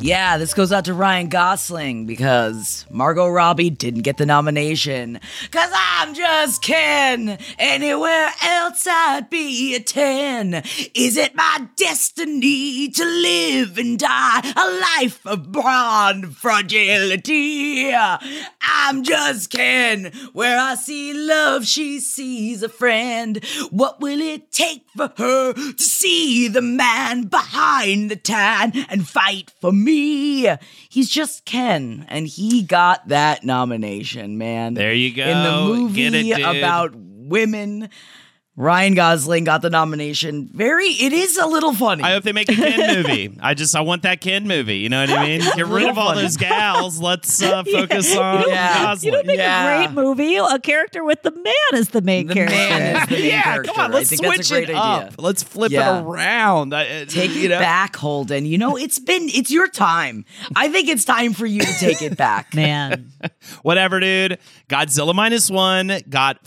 Yeah, this goes out to Ryan Gosling because Margot Robbie didn't get the nomination. Cause I'm just Ken. Anywhere else I'd be a 10. Is it my destiny to live and die a life of blonde fragility? I'm just Ken. Where I see love, she sees a friend. What will it take for her to see the man behind the tan and fight for me? He's just Ken, and he got that nomination, man. There you go. In the movie about women. Ryan Gosling got the nomination. Very, it is a little funny. I hope they make a Ken movie. I just I want that Ken movie. You know what I mean? Get rid of all funny. those gals. Let's uh, focus on Yeah. Gosling. You don't make Yeah. a great movie. A character with the man is the main the character. man is the main yeah, character. come on. Let's switch that's a it idea. up. Let's flip Yeah. it around. I- uh, Take you it know? back, Holden. You know, it's been it's your time. I think it's time for you to take it back. Man, Whatever, dude. Godzilla minus one got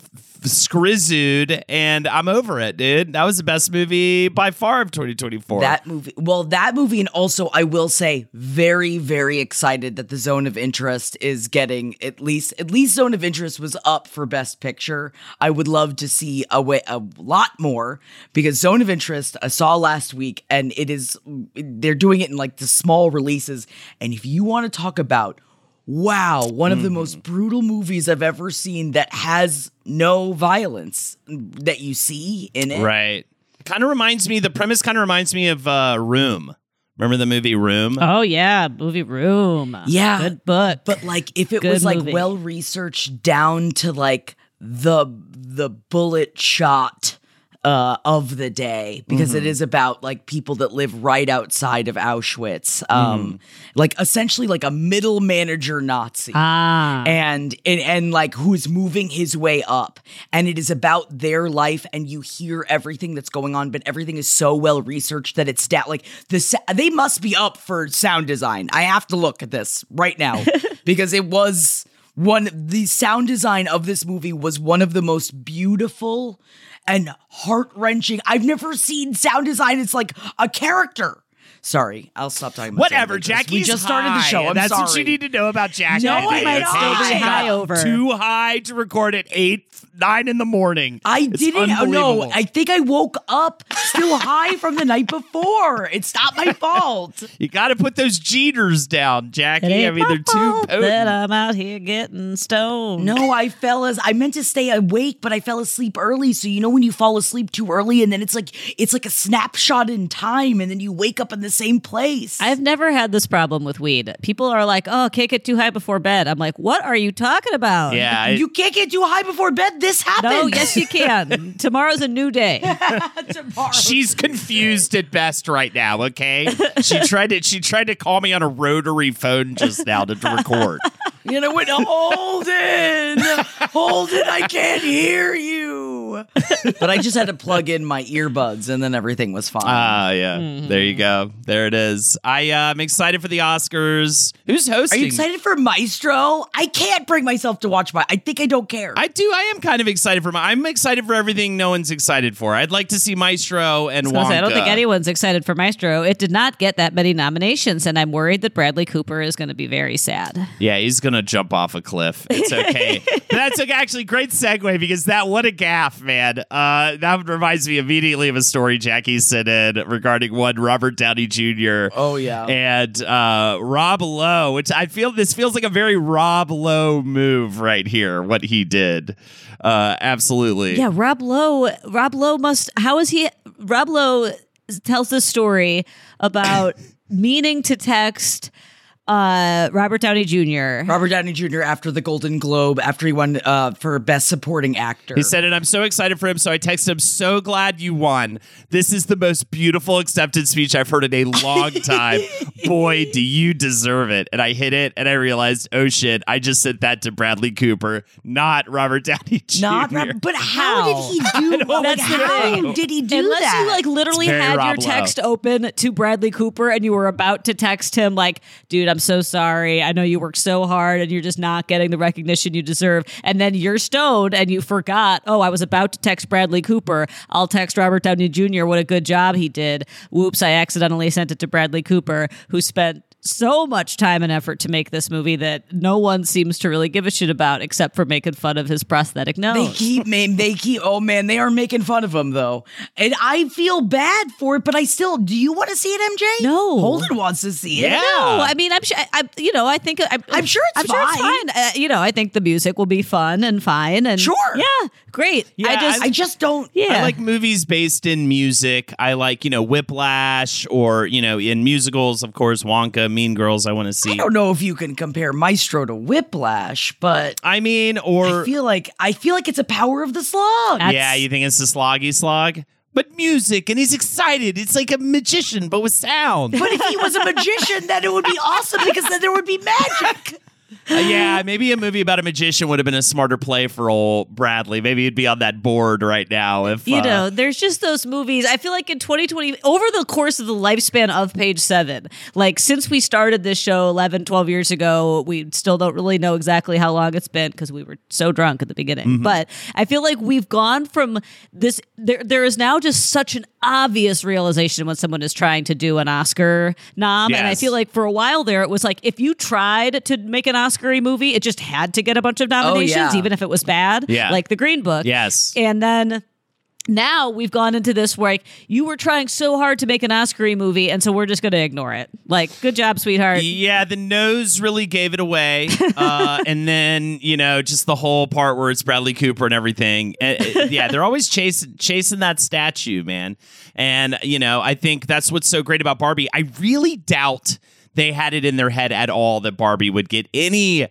scrizooed, and I'm over it, dude. That was the best movie by far of 2024. That movie, well, that movie, and also I will say, very, very excited that the Zone of Interest is getting at least, at least Zone of Interest was up for Best Picture. I would love to see a way, a lot more because Zone of Interest I saw last week, and it is, they're doing it in like the small releases, and if you want to talk about Wow, one of the most brutal movies I've ever seen that has no violence that you see in it. right. Kind of reminds me, the premise kind of reminds me of uh, Room. Remember the movie Room? oh yeah, movie Room. Yeah, good book. But like if it Good was like movie. well researched down to like the the bullet shot uh of the day because it is about like people that live right outside of Auschwitz. Um like essentially like a middle manager Nazi. ah, and, and and like who's moving his way up and it is about their life and you hear everything that's going on but everything is so well researched that it's that like the sa- they must be up for sound design i have to look at this right now because it was one the sound design of this movie was one of the most beautiful and heart-wrenching. I've never seen sound design. It's like a character sorry i'll stop talking about Whatever, sound. Jackie. we just started the show i'm That's sorry what you need to know about Jackie. No, I might It's still be high. high over. Too high to record at eight, nine in the morning. I It's didn't. Oh, no, unbelievable. I think I woke up still high from the night before. It's not my fault. You got to put those Jeters down, Jackie. I mean, they're too fault that potent. I'm out here getting stoned. No, I fell as I meant to stay awake, but I fell asleep early. So you know when you fall asleep too early, and then it's like it's like a snapshot in time, and then you wake up in the same place. I've never had this problem with weed. People are like, "Oh, can't get too high before bed." I'm like, "What are you talking about?" Yeah, I- you can't get too high before bed. This happened. No, yes, you can. Tomorrow's a new day. Tomorrow. She's confused at best right now. Okay, she tried to she tried to call me on a rotary phone just now to, to record. You know what? Hold it. Holden, Holden, I can't hear you. you. but I just had to plug in my earbuds and then everything was fine. Ah, yeah. There you go. There it is. I uh, I'm excited for the Oscars. Who's hosting? Are you excited for Maestro? I can't bring myself to watch my. I think I don't care. I do. I am kind of excited for. My, I'm excited for everything no one's excited for. I'd like to see Maestro and I Wonka. say, I don't think anyone's excited for Maestro. It did not get that many nominations, and I'm worried that Bradley Cooper is going to be very sad. Yeah, he's gonna jump off a cliff. It's okay. That's a, actually great segue because that what a gaff, man. Uh, that reminds me immediately of a story Jackie said in regarding one Robert Downey Jr. Oh, yeah. and uh, Rob Lowe, which I feel this feels like a very Rob Lowe move right here. What he did, uh, absolutely. Yeah, Rob Lowe. Rob Lowe must. How is he? Rob Lowe tells this story about meaning to text uh, Robert Downey Jr. Robert Downey Jr. after the Golden Globe, after he won uh, for Best Supporting Actor. He said, and I'm so excited for him. So I texted him, so glad you won. This is the most beautiful acceptance speech I've heard in a long time. Boy, do you deserve it. And I hit it and I realized, oh shit, I just sent that to Bradley Cooper, not Robert Downey Jr. Not Rob- but how, did he do? don't like, That's how thing. did he do that? Unless that? you like literally It's very had your Rob Lowe. text open to Bradley Cooper and you were about to text him like, "Dude, I'm so sorry. I know you work so hard and you're just not getting the recognition you deserve." And then you're stoned and you forgot, "Oh, I was about to text Bradley Cooper. I'll text Robert Downey Jr. What a good job he did." Whoops, I accidentally sent it to Bradley Cooper who spent so much time and effort to make this movie that no one seems to really give a shit about except for making fun of his prosthetic nose. They keep man, they keep oh man, they are making fun of him though. And I feel bad for it, but I still do you want to see it, MJ? No. Holden wants to see it. Yeah. No, I mean, I'm sure. I, you know, I think I'm, I'm sure it's I'm sure it's fine. fine. Uh, you know, I think the music will be fun and fine and Sure. yeah, great. Yeah, I just, I just don't yeah, I like movies based in music. I like, you know, Whiplash or, you know, in musicals, of course, Wonka, Mean Girls, I want to see. I don't know if you can compare Maestro to Whiplash, but I mean, or I feel like I feel like it's a power of the slog. That's- yeah, you think it's the sloggy slog? But music, and he's excited. It's like a magician, but with sound. But if he was a magician, then it would be awesome because then there would be magic. Uh, yeah, maybe a movie about a magician would have been a smarter play for old Bradley. Maybe he'd be on that board right now. If you uh, know, there's just those movies. I feel like in 2020, over the course of the lifespan of Page Seven, like since we started this show 11, 12 years ago, we still don't really know exactly how long it's been because we were so drunk at the beginning. Mm-hmm. But I feel like we've gone from this. There, there is now just such an obvious realization when someone is trying to do an Oscar nom, and I feel like for a while there, it was like if you tried to make an Oscar movie, it just had to get a bunch of nominations, yeah. even if it was bad. Yeah. like The Green Book. Yes. And then now we've gone into this where like you were trying so hard to make an Oscar movie, and so we're just going to ignore it. Like, good job, sweetheart. Yeah, the nose really gave it away, uh, and then you know just the whole part where it's Bradley Cooper and everything. Uh, uh, yeah, they're always chasing chasing that statue, man. And you know, I think that's what's so great about Barbie. I really doubt they had it in their head at all that Barbie would get any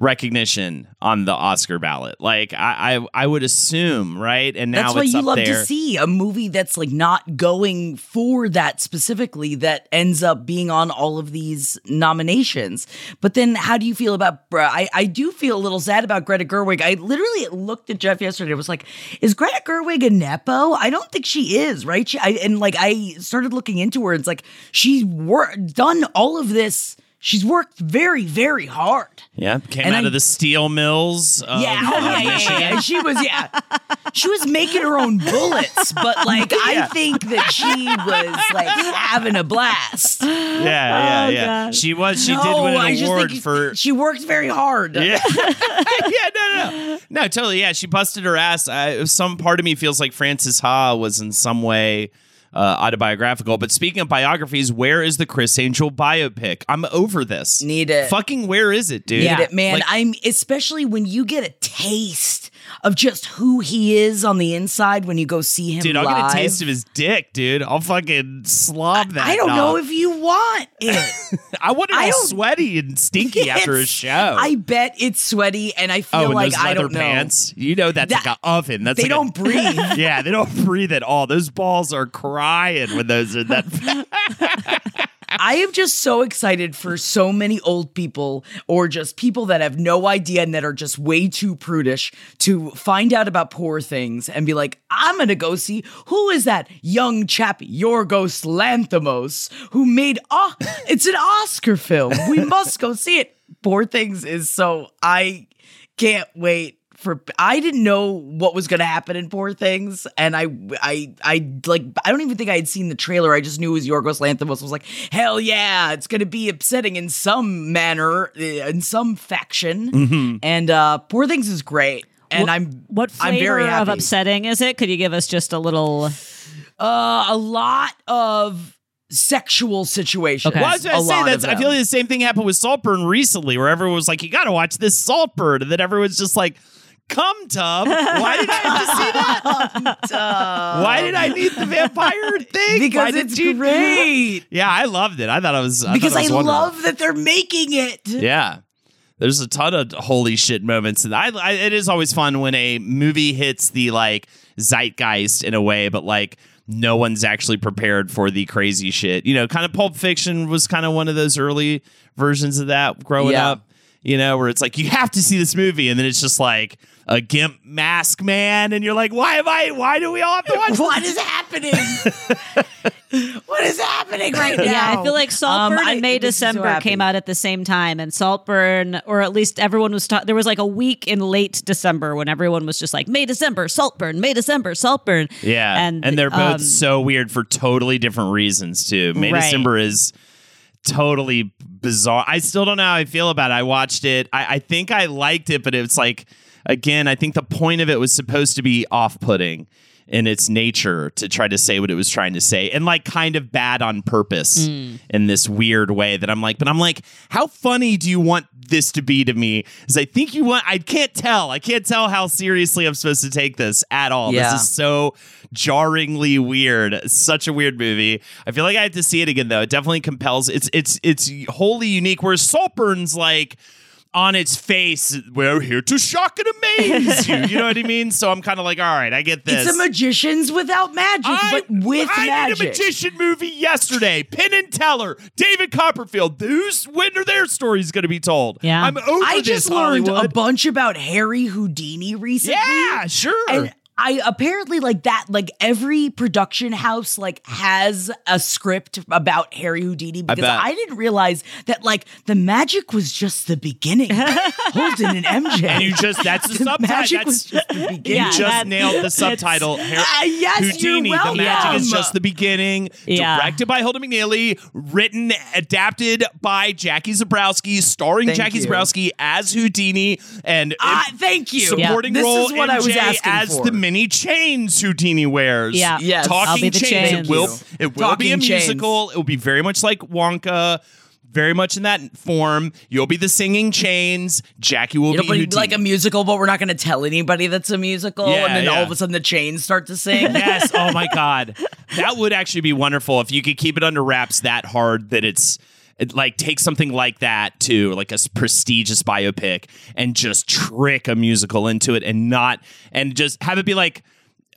recognition on the Oscar ballot. Like I, I, I would assume, right? And now That's why you love there. to see a movie that's like not going for that specifically that ends up being on all of these nominations. But then how do you feel about I I do feel a little sad about Greta Gerwig. I literally looked at Jeff yesterday. I was like, is Greta Gerwig a nepo? I don't think she is, right? She, I, and like I started looking into her. And it's like she's wor- done all of this. She's worked very, very hard. Yeah, came And out I- of the steel mills. Of, Yeah, uh, yeah, yeah, yeah, yeah. She was, yeah, she was making her own bullets, but like I think that she was like having a blast. Yeah, yeah, oh, yeah. God. She was. She did No, win I an just award for. she worked very hard. yeah, yeah, no, no, no, no, totally. Yeah, she busted her ass. I, some part of me feels like Frances Ha was in some way uh, autobiographical. But speaking of biographies, where is the Criss Angel biopic? I'm over this. Need it. Fucking where is it, dude? Need it, man. Like, I'm especially when you get a taste of just who he is on the inside when you go see him dude, I'll get a taste of his dick, dude. I'll fucking slob that. I don't knob. know if you want it. I want it I all sweaty and stinky after a show. I bet it's sweaty, and I oh, feel oh, and like I don't know. pants. You know that's That- like an oven. That's They like don't breathe. yeah, they don't breathe at all. Those balls are crying when those are that. I am just so excited for so many old people or just people that have no idea and that are just way too prudish to find out about poor things and be like, I'm gonna go see who is that young chap, Yorgos Lanthimos, who made oh it's an Oscar film. We must go see it. Poor Things is so I can't wait for I didn't know what was going to happen in Poor Things, and I I I like I don't even think I had seen the trailer. I just knew it was Yorgos Lanthimos. Was like, hell yeah, it's going to be upsetting in some manner, uh, in some faction, and uh Poor Things is great. And Wh- I'm What I'm flavor very happy. of upsetting is it? Could you give us just a little? Uh, a lot of sexual situations. Okay. Well, I was A going to say lot that's. of I feel like the same thing happened with Saltburn recently, where everyone was like, "You got to watch this Saltburn," and then everyone's just like, "Come, Tub, why did I have to see that? Why did I need the vampire thing? Why because did it's you- great. Yeah, I loved it. I thought it was I because thought I it was wonderful. love that they're making it. Yeah. There's a ton of holy shit moments, and I, I it is always fun when a movie hits the like zeitgeist in a way, but like no one's actually prepared for the crazy shit. You know, kind of Pulp Fiction was kind of one of those early versions of that growing Yeah. up. You know, where it's like you have to see this movie, and then it's just like a gimp mask man, and you're like, why am I? Why do we all have to watch? What is happening? what is happening right now? Yeah, I feel like Saltburn Um, I- and May this is so December came out at the same time, and Saltburn, or at least everyone was. Ta- there was like a week in late December when everyone was just like May December, Saltburn, May December, Saltburn. Yeah, and and, they're both um, so weird for totally different reasons too. May Right. December is totally bizarre. I still don't know how I feel about it. I watched it. I, I think I liked it, but it's like again, I think the point of it was supposed to be off-putting in its nature to try to say what it was trying to say and like kind of bad on purpose Mm. in this weird way that I'm like, but I'm like, how funny do you want this to be to me? Because I think you want I can't tell. I can't tell how seriously I'm supposed to take this at all. Yeah. This is so jarringly weird. Such a weird movie. I feel like I have to see it again though. It definitely compels. It's it's it's wholly unique. Whereas Saltburn's like on its face, we're here to shock and amaze you. You know what I mean? So I'm kind of like, all right, I get this. It's a magicians without magic, I, but with I magic. need a magician movie yesterday. Penn and Teller, David Copperfield. Who's when are their stories going to be told? Yeah. I'm over I this. just learned a bunch about Harry Houdini recently. Yeah, sure. And I apparently like that like every production house like has a script about Harry Houdini because bet. I, didn't realize that like the magic was just the beginning. Holden and MJ. and you just that's the, the subtitle. magic was just the beginning. you Yeah, just that- nailed the subtitle. Har- Ah, yes, you're Houdini. The magic is just the beginning. Yeah. Directed by Holden McNeely, written, adapted by Jackie Zebrowski, starring Thank Jackie you. Zebrowski as Houdini, and Ah, thank you. supporting This role is what I was asking as for. the many chains Houdini wears. Yeah. Yes. talking I'll be the chains. chains. It will. It will be a Talking chains. musical. It will be very much like Wonka. Very much in that form. You'll be the singing chains. Jackie will It'll be be like a musical, but we're not going to tell anybody that's a musical. Yeah, and then all of a sudden the chains start to sing. yes. Oh my God. That would actually be wonderful if you could keep it under wraps that hard that it's it, like take something like that to like a prestigious biopic and just trick a musical into it and not and just have it be like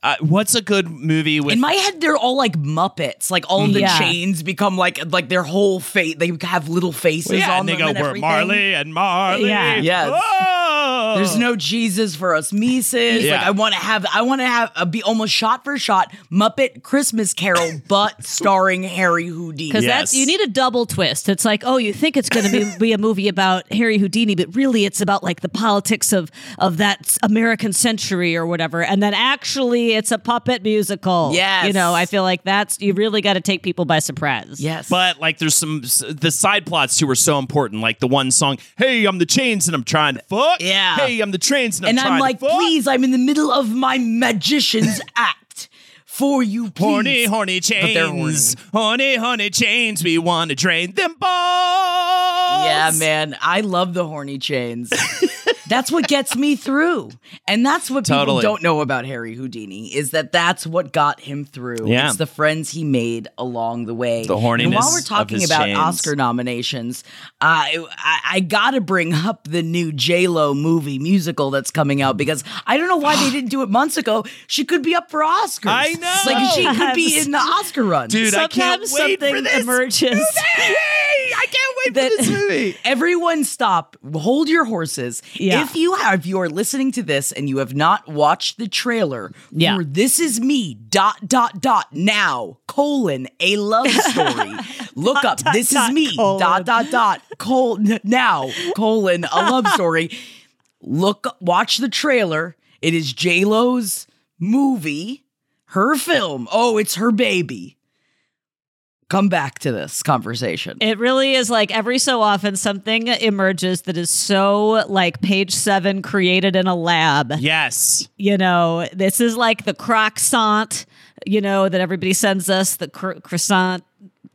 uh, what's a good movie with In my head, they're all like Muppets. Like all the Yeah. chains become like like their whole face. They have little faces yeah, on and they them go and we're everything. Marley and Marley. Yeah. Yes. Whoa! There's no Jesus for us Mises. Yeah. Like I want to have, I want to have a, be almost shot for shot Muppet Christmas Carol, but starring Harry Houdini. Because Yes. that's you need a double twist. It's like, oh, you think it's going to be, be a movie about Harry Houdini, but really it's about like the politics of of that American century or whatever. And then actually, it's a puppet musical. Yes. you know, I feel like that's you really got to take people by surprise. Yes, But like, there's some the side plots too are so important. Like the one song, "Hey, I'm the chains and I'm trying to fuck." Yeah. Hey, I'm the chains and I'm trying to. and trying I'm like, to fuck. please, I'm in the middle of my magician's act for you, please. Horny, horny they're horny. chains. Horny, horny chains. We want to drain them balls. Yeah, man, I love the horny chains. That's what gets me through. And that's what people don't know about Harry Houdini is that that's what got him through. Yeah. It's the friends he made along the way. The horniness And while we're talking about chains. Oscar nominations, uh, I, I got to bring up the new J-Lo movie musical that's coming out because I don't know why they didn't do it months ago. She could be up for Oscars. I know. Like she could be in the Oscar run. Dude, I can't Sometimes wait for something this. emerges. Hey, I can't wait that for this movie. everyone stop hold your horses Yeah. if you have if you are listening to this and you have not watched the trailer Yeah. for this is me dot dot dot now colon a love story look up dot, this is me colon. dot dot dot col now colon a love story look watch the trailer it is j-lo's movie her film oh it's her baby come back to this conversation It really is like every so often something emerges that is so like page seven created in a lab. Yes. You know, this is like the croissant, you know, that everybody sends us, the cr- croissant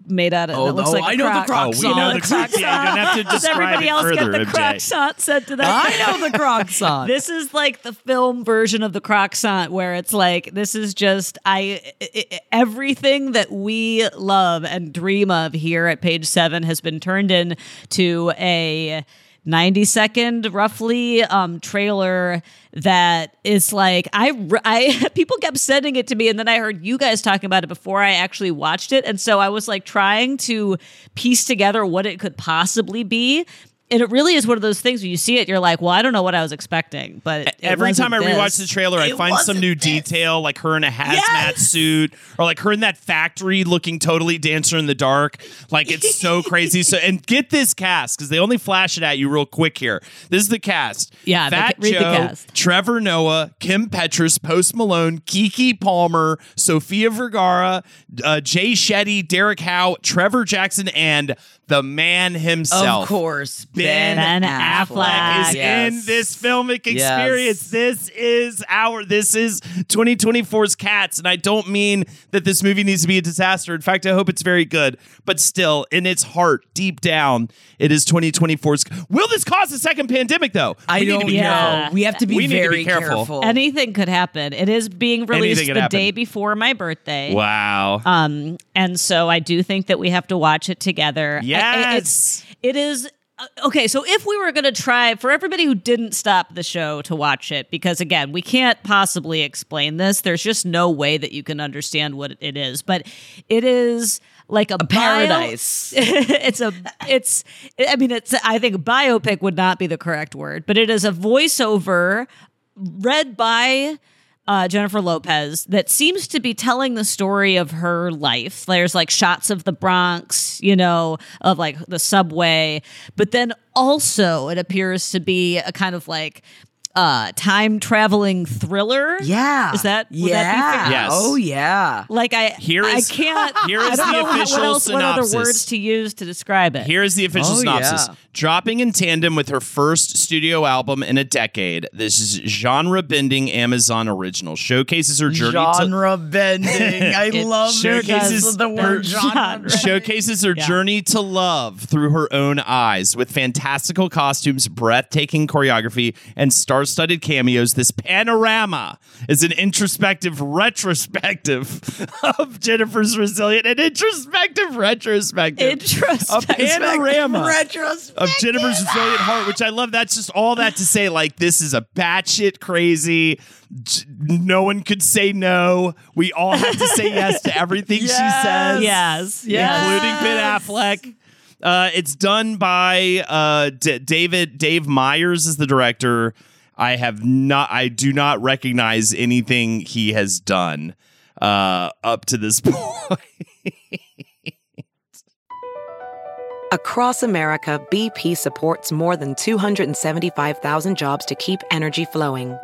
made out of Oh, that looks no, like a I know the croc- Oh, we know the Croissant. Yeah, you don't have to Does everybody it else further, get the MJ. croissant sent to them? I know the croissant. This is like the film version of the croissant, where it's like this is just I, I- I- everything that we love and dream of here at Page Seven has been turned into a. 90 second roughly um trailer that is like I I people kept sending it to me and then I heard you guys talking about it before I actually watched it and so I was like trying to piece together what it could possibly be and it really is one of those things where you see it you're like well I don't know what I was expecting but it Every wasn't time I rewatch the trailer, I find some new this. detail, like her in a hazmat Yes. suit, or like her in that factory looking totally dancer in the dark. Like it's so crazy. So and get this cast because they only flash it at you real quick here. This is the cast. Yeah, the- Fat read the Joe, cast. Trevor Noah, Kim Petras, Post Malone, Keke Palmer, Sofia Vergara, uh, Jay Shetty, Derek Hough, Trevor Jackson, and the man himself. of course, Ben, Ben Affleck, Affleck. is Yes. in this filmic Yes. experience. This is our this is 2024's Cats, and I don't mean that this movie needs to be a disaster. In fact, I hope it's very good. But still, in its heart, deep down, it is 2024's. Will this cause a second pandemic? Though I We need to don't be know. Yeah. We have to be We need to be very careful. careful. anything could happen it is being released the could day before my birthday Wow. Um, and so I do think that we have to watch it together. I- I- Yes. it's it is Uh, okay. So if we were going to try for everybody who didn't stop the show to watch it, because again, we can't possibly explain this. There's just no way that you can understand what it is. But it is like a, bio- paradise. it's a it's I mean it's I think biopic would not be the correct word, but it is a voiceover read by uh, Jennifer Lopez that seems to be telling the story of her life. There's like shots of the Bronx, you know, of like the subway, but then also it appears to be a kind of like uh time traveling thriller. yeah. Is that- would yeah? that be? Yes. Oh yeah. Like I Here is- I can't here I don't the know official what else what other synopsis. words to use to describe it. Here is the official Oh, synopsis. yeah. Dropping in tandem with her first studio album in a decade, this is genre-bending Amazon original. Showcases her journey to Genre bending. I love sure the use does. of the word Genre. genre. showcases her journey to love through her own eyes with fantastical costumes, breathtaking choreography, and star-studded cameos. This panorama is an introspective retrospective of Jennifer's resilient and introspective retrospective. a Introspective. panorama Retrospective. of Jennifer's resilient heart, which I love. That's just all that to say. Like this is a batshit crazy. No one could say no. We all have to say yes to everything she says. Yes. including Ben Affleck. Uh, it's done by uh, D- David Dave Meyers is the director. I have not. I do not recognize anything he has done uh, up to this point. Across America, BP supports more than 275,000 jobs to keep energy flowing.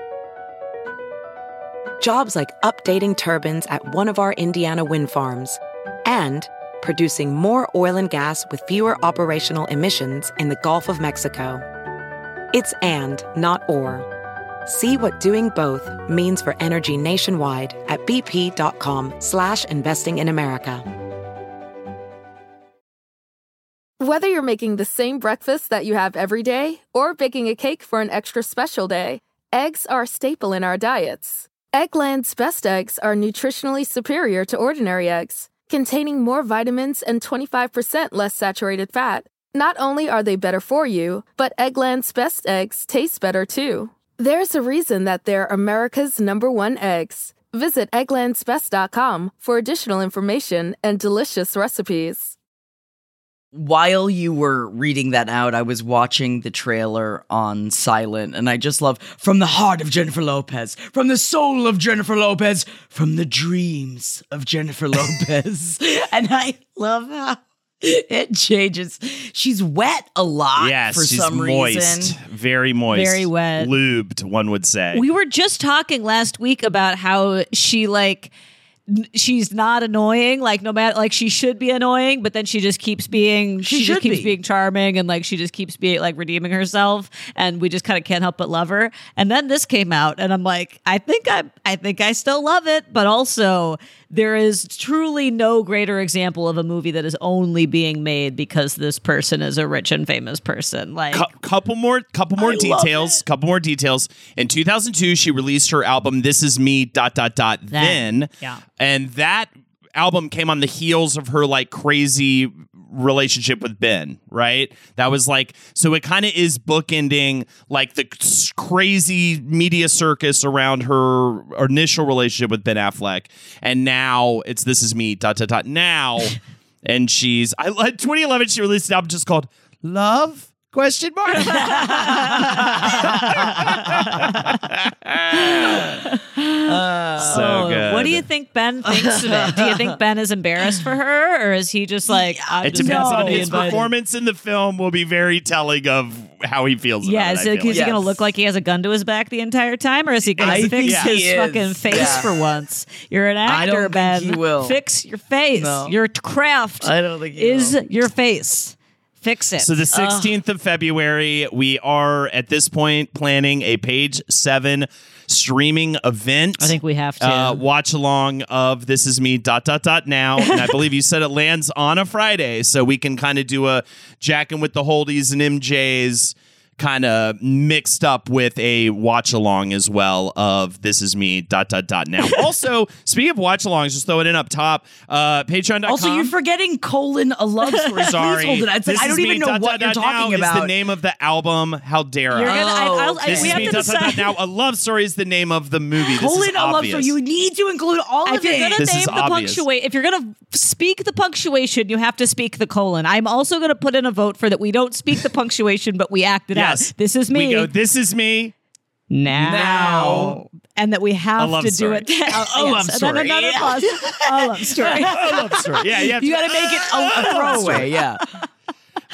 Jobs like updating turbines at one of our Indiana wind farms and producing more oil and gas with fewer operational emissions in the Gulf of Mexico. It's and, not or. See what doing both means for energy nationwide at bp.com slash investing in America. Whether you're making the same breakfast that you have every day or baking a cake for an extra special day, eggs are a staple in our diets. Eggland's best eggs are nutritionally superior to ordinary eggs, containing more vitamins and 25% less saturated fat. Not only are they better for you, but Eggland's best eggs taste better too. There's a reason that they're America's number one eggs. Visit egglandsbest.com for additional information and delicious recipes. While you were reading that out, I was watching the trailer on silent, and I just love from the heart of Jennifer Lopez, from the soul of Jennifer Lopez, from the dreams of Jennifer Lopez. and I love how it changes. She's wet a lot Yes, for she's some moist, reason. very moist, Very wet. lubed. One would say. We were just talking last week about how she like she's not annoying like no matter like she should be annoying but then she just keeps being She she, just keeps be. being charming and like she just keeps being like redeeming herself and we just kind of can't help but love her and then this came out and i'm like i think i i think i still love it but also there is truly no greater example of a movie that is only being made because this person is a rich and famous person. Like Cou- couple more couple more I details couple more details. In 2002 she released her album this is me dot dot dot then, Then, yeah. and that album came on the heels of her like crazy relationship with ben right? That was like so it kind of is bookending like the crazy media circus around her initial relationship with ben affleck. And now it's this is me dot dot dot now. And she's i like 2011 she released an album just called love question mark so Oh, good What do you think Ben thinks of it? Do you think Ben is embarrassed for her, or is he just like? I'm it just depends happy on be his invited? performance in the film will be very telling of how he feels Yeah, about is, it, I it, feel is he like. going to look like he has a gun to his back the entire time, or is he going to fix think his he is. fucking face Yeah. for once? You're an I actor, don't think Ben. he will. Fix your face. No. Your craft I don't think he is will. your face. Fix it. So the 16th of February, we are at this point planning a page seven streaming event. I think we have to. Uh, watch along of this is me dot dot dot now and i believe you said it lands on a friday so we can kind of do a jacking with the holdies and mjs kind of mixed up with a watch along as well of this is me dot dot dot now also speaking of watch alongs just throw it in up top uh patreon.com Also, you're forgetting colon a love story. Sorry, Please hold it. It's like, This I don't Me even know dot what dot you're dot now talking is about. the name of the album how dare You're I? gonna, I, I'll, I, this we is have me to dot, dot, dot, now a love story is the name of the movie this colon is a love obvious. story. You need to include all if of you're it. gonna This is name the obvious. punctuate, if you're gonna speak the punctuation, you have to speak the colon. I'm also gonna put in a vote for that. We don't speak the punctuation, but we act it yes out. This is me we go this is me now. Now. and that we have A to do story. it. Oh, a- a Yes, love and then story. another pause. A love story. love story yeah you, You got to make it a, a throwaway. Yeah.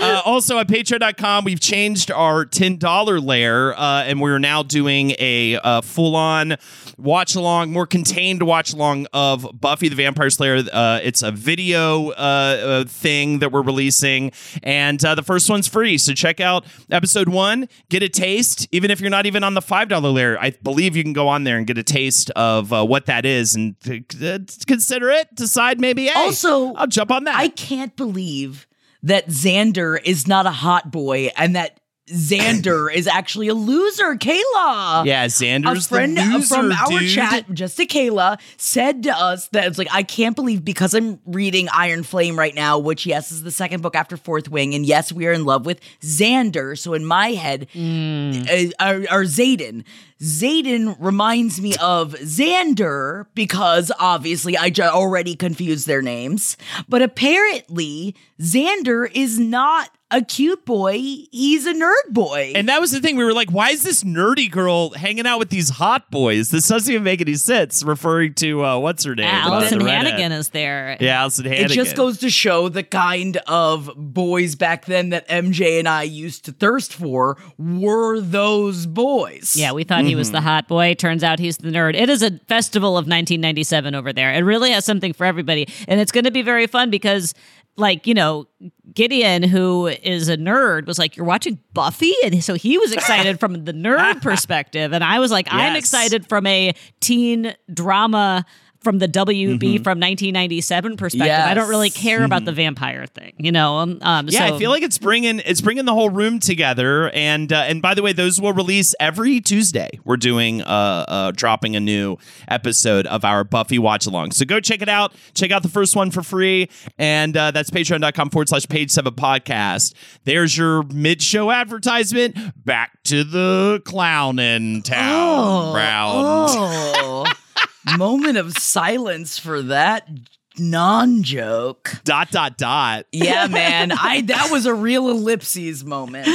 Uh, also at patreon.com, we've changed our $10 layer, uh, and we're now doing a uh, full on watch along, more contained watch along of Buffy the Vampire Slayer. Uh, it's a video uh, uh, thing that we're releasing, and uh, the first one's free. So check out episode one, get a taste, even if you're not even on the $5 layer. I believe you can go on there and get a taste of uh, what that is and consider it, decide maybe, hey, Also, I'll jump on that. I can't believe that Xander is not a hot boy and that Xander is actually a loser. Kayla. yeah, Xander's A friend loser, from our dude. chat, just to Kayla, said to us that it's like, I can't believe because I'm reading Iron Flame right now, which, yes, is the second book after Fourth Wing. And yes, we are in love with Xander. So in my head, uh, or, or Xaden. Xaden reminds me of Xander because obviously I j- already confused their names. But apparently, Xander is not a cute boy, he's a nerd boy. And that was the thing. We were like, why is this nerdy girl hanging out with these hot boys? This doesn't even make any sense, referring to uh, what's her name? Alyson Uh. Hannigan is there. Yeah, Alyson Hannigan. It just goes to show the kind of boys back then that MJ and I used to thirst for were those boys. Yeah, we thought he was Mm-hmm. the hot boy. Turns out he's the nerd. It is a festival of 1997 over there. It really has something for everybody. And it's going to be very fun because, like, you know, Gideon, who is a nerd, was like, You're watching Buffy? And so he was excited from the nerd perspective. And I was like, I'm excited from a teen drama from the WB from 1997 perspective. I don't really Yes. care about the vampire thing, you know. Um, um, Yeah, so- I feel like it's bringing it's bringing the whole room together, and uh, and by the way, those will release every Tuesday. We're doing uh, uh dropping a new episode of our Buffy watch along. So go check it out. Check out the first one for free, and uh, that's patreon.com forward slash page seven podcast. There's your mid show advertisement. Back to the clown in town round. Oh, moment of silence for that non joke. Dot dot dot. Yeah, man. I that was a real ellipses moment.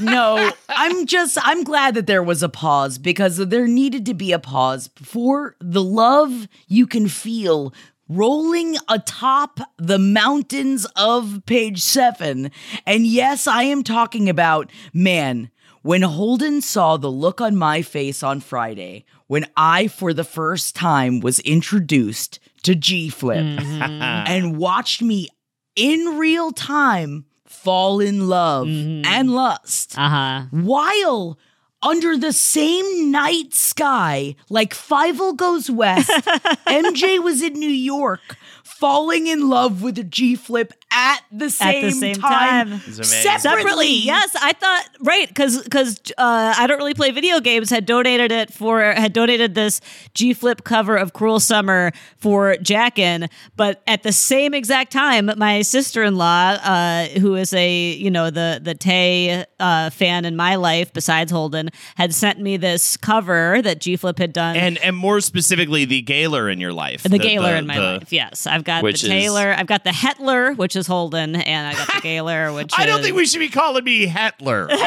No, I'm just I'm glad that there was a pause because there needed to be a pause for the love you can feel rolling atop the mountains of page 7. And yes, I am talking about man, when Holden saw the look on my face on Friday, when I, for the first time, was introduced to G Flip and watched me in real time fall in love and lust uh-huh. while under the same night sky, like Fievel Goes West, MJ was in New York, falling in love with a G Flip at the same, same time. time. It's. Separately, yes, I thought right because because uh, I don't really play video games. Had donated it for had donated this G Flip cover of Cruel Summer for Jackin, but at the same exact time, my sister in law, uh, who is a you know the the Tay uh, fan in my life besides Holden, had sent me this cover that G Flip had done. And and more specifically, the Gaylor in your life. the, Gaylor in my the- life, yes. I've got the which is- Taylor, I've got the Hetler, which is Holden, and I got the Gaylor, which I don't is- think we should be calling me Hetler.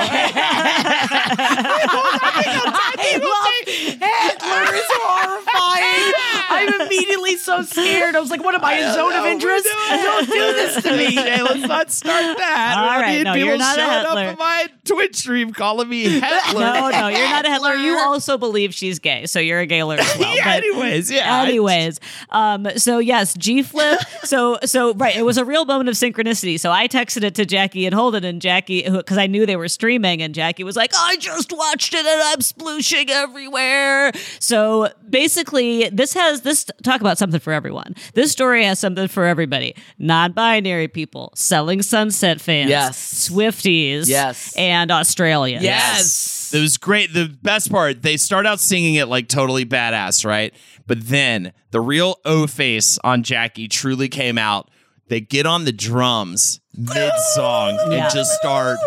I love Hitler is horrifying. I'm immediately so scared. I was like, what am I, a zone of interest? Don't do this to me. Okay, let's not start that. All We don't right, no, people you're not a showing up on my Twitch stream calling me Hetler. No, no, you're not a Hitler. You also believe she's gay, so you're a Gaylor as well. yeah, but- anyways, yeah. Anyways, um, so yes, G Flip. So, so right, it was a real moment of synchronicity. So I texted it to Jackie and Holden, and Jackie, because I knew they were streaming, and Jackie was like, "I just watched it, and I'm splooshing everywhere." So basically, this has this talk about something for everyone. This story has something for everybody: non-binary people, selling Sunset fans, Yes. Swifties, Yes. and Australians. Yes. It was great. The best part, they start out singing it like totally badass, right? But then the real O face on Jackie truly came out. They get on the drums mid song Yeah. and just start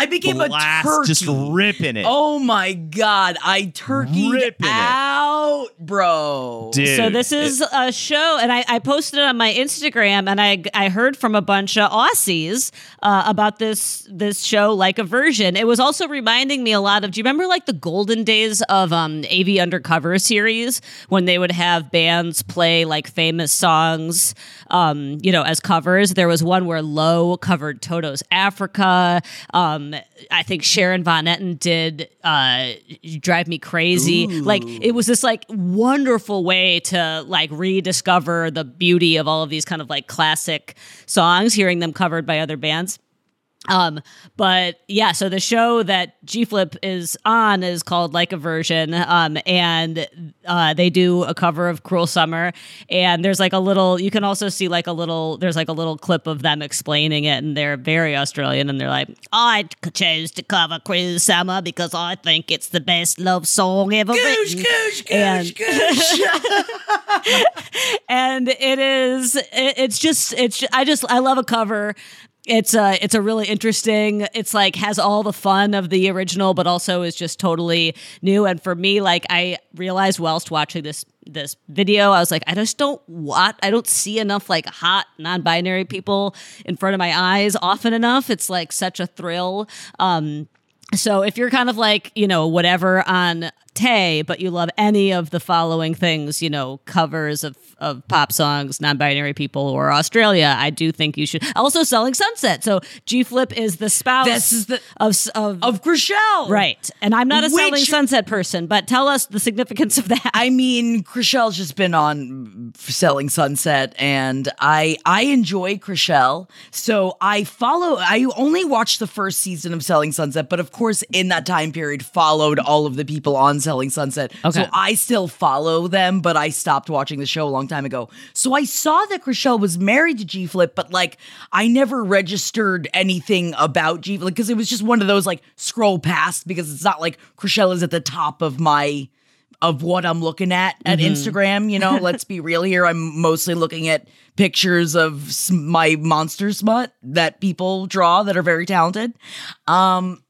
I became blast, a turkey. just ripping it. Oh my god, I turkeyed Ripping it. out, bro. Dude. So this is a show, and I, I posted it on my Instagram, and I I heard from a bunch of Aussies uh, about this this show, like a version. It was also reminding me a lot of. Do you remember like the golden days of um, AV Undercover series when they would have bands play like famous songs, um, you know, as covers? There was one where Low covered Toto's Africa. Um, I think Sharon Van Etten did uh, "Drive Me Crazy." Like it was this like wonderful way to like rediscover the beauty of all of these kind of like classic songs, hearing them covered by other bands. Um, but yeah, so the show that G Flip is on is called Like a Version. Um, and uh, they do a cover of Cruel Summer. And there's like a little, you can also see like a little, there's like a little clip of them explaining it. And they're very Australian. And they're like, I chose to cover Cruel Summer because I think it's the best love song ever Goosh, written. goosh, And- goosh, goosh. and it is it, it's just it's i just i love a cover it's a it's a really interesting it's like has all the fun of the original but also is just totally new. And for me like i realized whilst watching this this video i was like i just don't what i don't see enough like hot non-binary people in front of my eyes often enough. It's like such a thrill. Um so if you're kind of like, you know, whatever on Tay, but you love any of the following things, you know, covers of, of pop songs, non-binary people, or Australia, I do think you should. Also, Selling Sunset. So G Flip is the spouse This is the- of of, of Chrishell. right. And I'm not a Selling Sunset person, but tell us the significance of that. I mean, Chrishell's just been on Selling Sunset, and I I enjoy Chrishell. So I follow. I only watched the first season of Selling Sunset, but of course, in that time period, followed all of the people on Selling Selling Sunset. Okay. So I still follow them, but I stopped watching the show a long time ago. So I saw that Chrishell was married to G Flip, but like I never registered anything about G Flip because it was just one of those like scroll past because it's not like Chrishell is at the top of my of what I'm looking at at Instagram. You know, let's be real here. I'm mostly looking at pictures of my monster smut that people draw that are very talented. Um,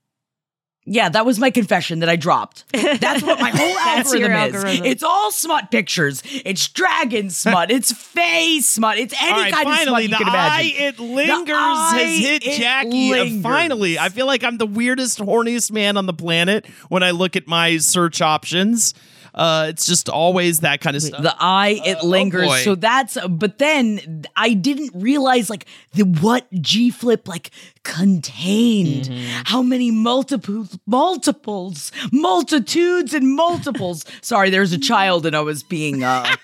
yeah, that was my confession that I dropped. That's what my whole your algorithm is. It's all smut pictures. It's dragon smut. It's face smut. It's any right, kind of smut finally, you can imagine. eye it lingers eye, has hit Jackie. Uh, lingers. finally, I feel like I'm the weirdest, horniest man on the planet when I look at my search options. Uh, it's just always that kind of stuff. The eye, it oh lingers. boy. so that's, but then I didn't realize like the what G Flip like contained. Mm-hmm. How many multiples, multiples, multitudes and multiples. Sorry, there's a child and I was being, uh,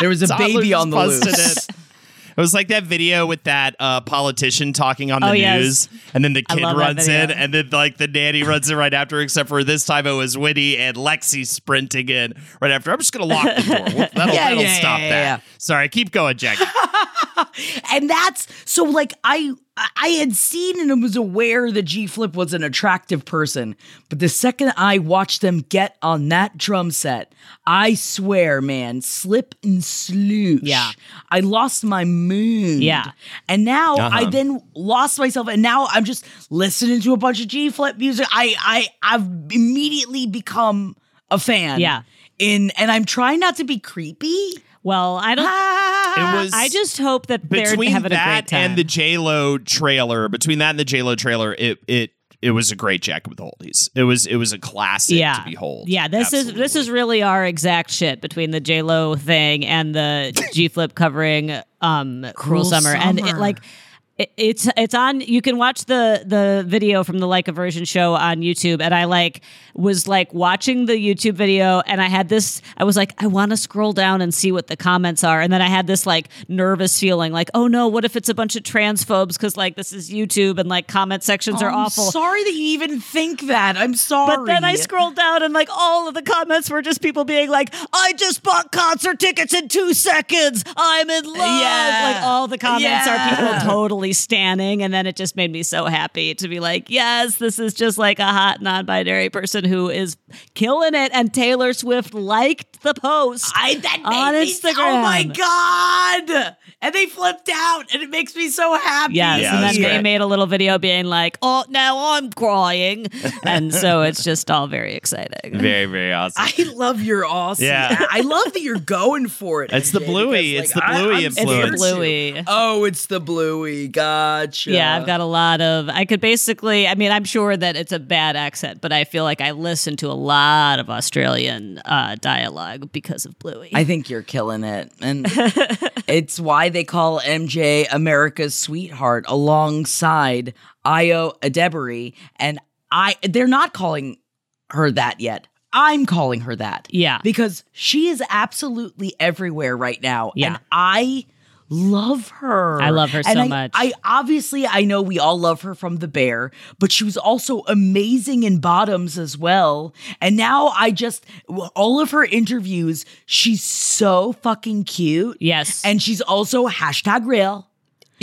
there was a Toddler baby on the loose. It. Was like that video with that uh, politician talking on the Oh, yes. news, and then the kid runs in, and then like the nanny runs in right after. Except for this time, it was Winnie and Lexi sprinting in right after. I'm just gonna lock the door. Well, That'll, Yeah, that'll yeah, stop yeah, that. Sorry, keep going, Jackie. and that's so like I I had seen and was aware that G Flip was an attractive person, but the second I watched them get on that drum set, I swear, man, slip and sloosh. Yeah. I lost my moon. Yeah. and now I Uh-huh. then lost myself, and now I'm just listening to a bunch of G Flip music. I I I've immediately become a fan. Yeah. In and I'm trying not to be creepy. Well, I don't. It was I just hope that they're between having a great that time. and the J Lo trailer. Between that and the J Lo trailer, it it it was a great Jack with oldies. It was it was a classic yeah. to behold. Yeah, this is this is really our exact shit between the J Lo thing and the G Flip covering um Cruel, Cruel Summer. and it, like it, it's it's on you can watch the the video from the like a version show on YouTube and I like was like watching the YouTube video and I had this I was like I want to scroll down and see what the comments are and then I had this like nervous feeling like oh no what if it's a bunch of transphobes cuz like this is YouTube and like comment sections are oh, I'm awful Sorry that you even think that. I'm sorry. but then I scrolled down and like all of the comments were just people being like, I just bought concert tickets in two seconds. I'm in love. Yeah. Like all the comments Yeah. are people totally standing. And then it just made me so happy to be like, yes, this is just like a hot non binary person who is killing it. And Taylor Swift liked the post. I that made on Instagram. Oh my god! And they flipped out, and it makes me so happy. Yes, Yeah, and then they great. made a little video being like, "Oh, now I'm crying," and so it's just all very exciting. very very awesome. I love your awesome. Yeah. I love that you're going for it. It's the Bluey. because, It's the Bluey I'm It's the influence. scared to. Bluey. Oh, it's the Bluey. Gotcha. Yeah, I've got a lot of. I could basically. I mean, I'm sure that it's a bad accent, but I feel like I listen to a lot of Australian uh, dialogue because of Bluey. I think you're killing it. And it's why they call MJ America's sweetheart alongside Ayo Edebiri. And I they're not calling her that yet. I'm calling her that. Yeah. Because she is absolutely everywhere right now. Yeah. And I love her. I love her And so I- much. I obviously I know we all love her from The Bear, but she was also amazing in Bottoms as well. And now I just all of her interviews, she's so fucking cute. Yes. And she's also hashtag real.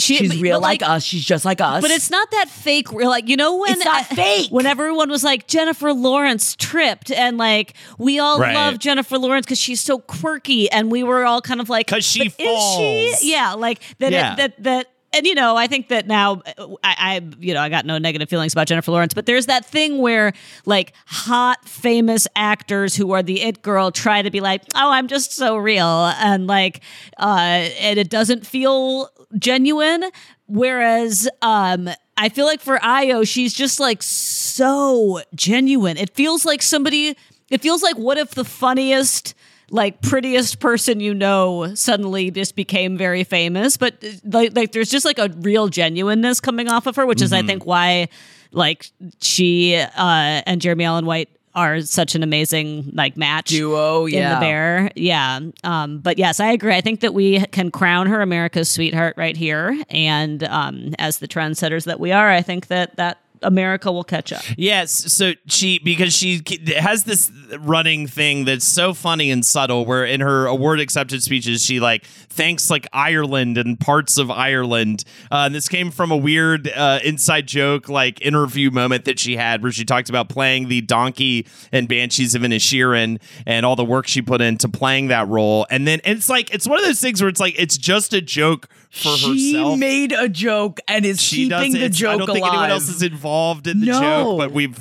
She, She's but- real but, like, us. She's just like us. But it's not that fake. real. Like you know when It's not fake. When everyone was like Jennifer Lawrence tripped, and like we all Right. love Jennifer Lawrence because she's so quirky, and we were all kind of like, 'Cause she "But Is falls." she? Yeah, like that. Yeah. that that. And you know, I think that now I, I, you know, I got no negative feelings about Jennifer Lawrence, but there's that thing where like hot, famous actors who are the it girl try to be like, oh, I'm just so real, and like, uh, and it doesn't feel genuine. Whereas, um, I feel like for Ayo, she's just like so genuine. It feels like somebody. It feels like what if the funniest like prettiest person you know suddenly just became very famous but like, like there's just like a real genuineness coming off of her which is i think why like she uh and jeremy allen white are such an amazing like match Duo, in yeah. the bear. Yeah um but yes i agree. I think that we can crown her america's sweetheart right here and um as the trendsetters that we are i think that that America will catch up. Yes, so she because she has this running thing that's so funny and subtle. Where in her award acceptance speeches, she like thanks like Ireland and parts of Ireland. Uh, and this came from a weird uh, inside joke like interview moment that she had, where she talked about playing the donkey and Banshees of Inisherin and all the work she put into playing that role. And then and it's like it's one of those things where it's like it's just a joke for she herself. made a joke and is she keeping the joke I don't think alive. anyone else is involved in the No. joke, but we've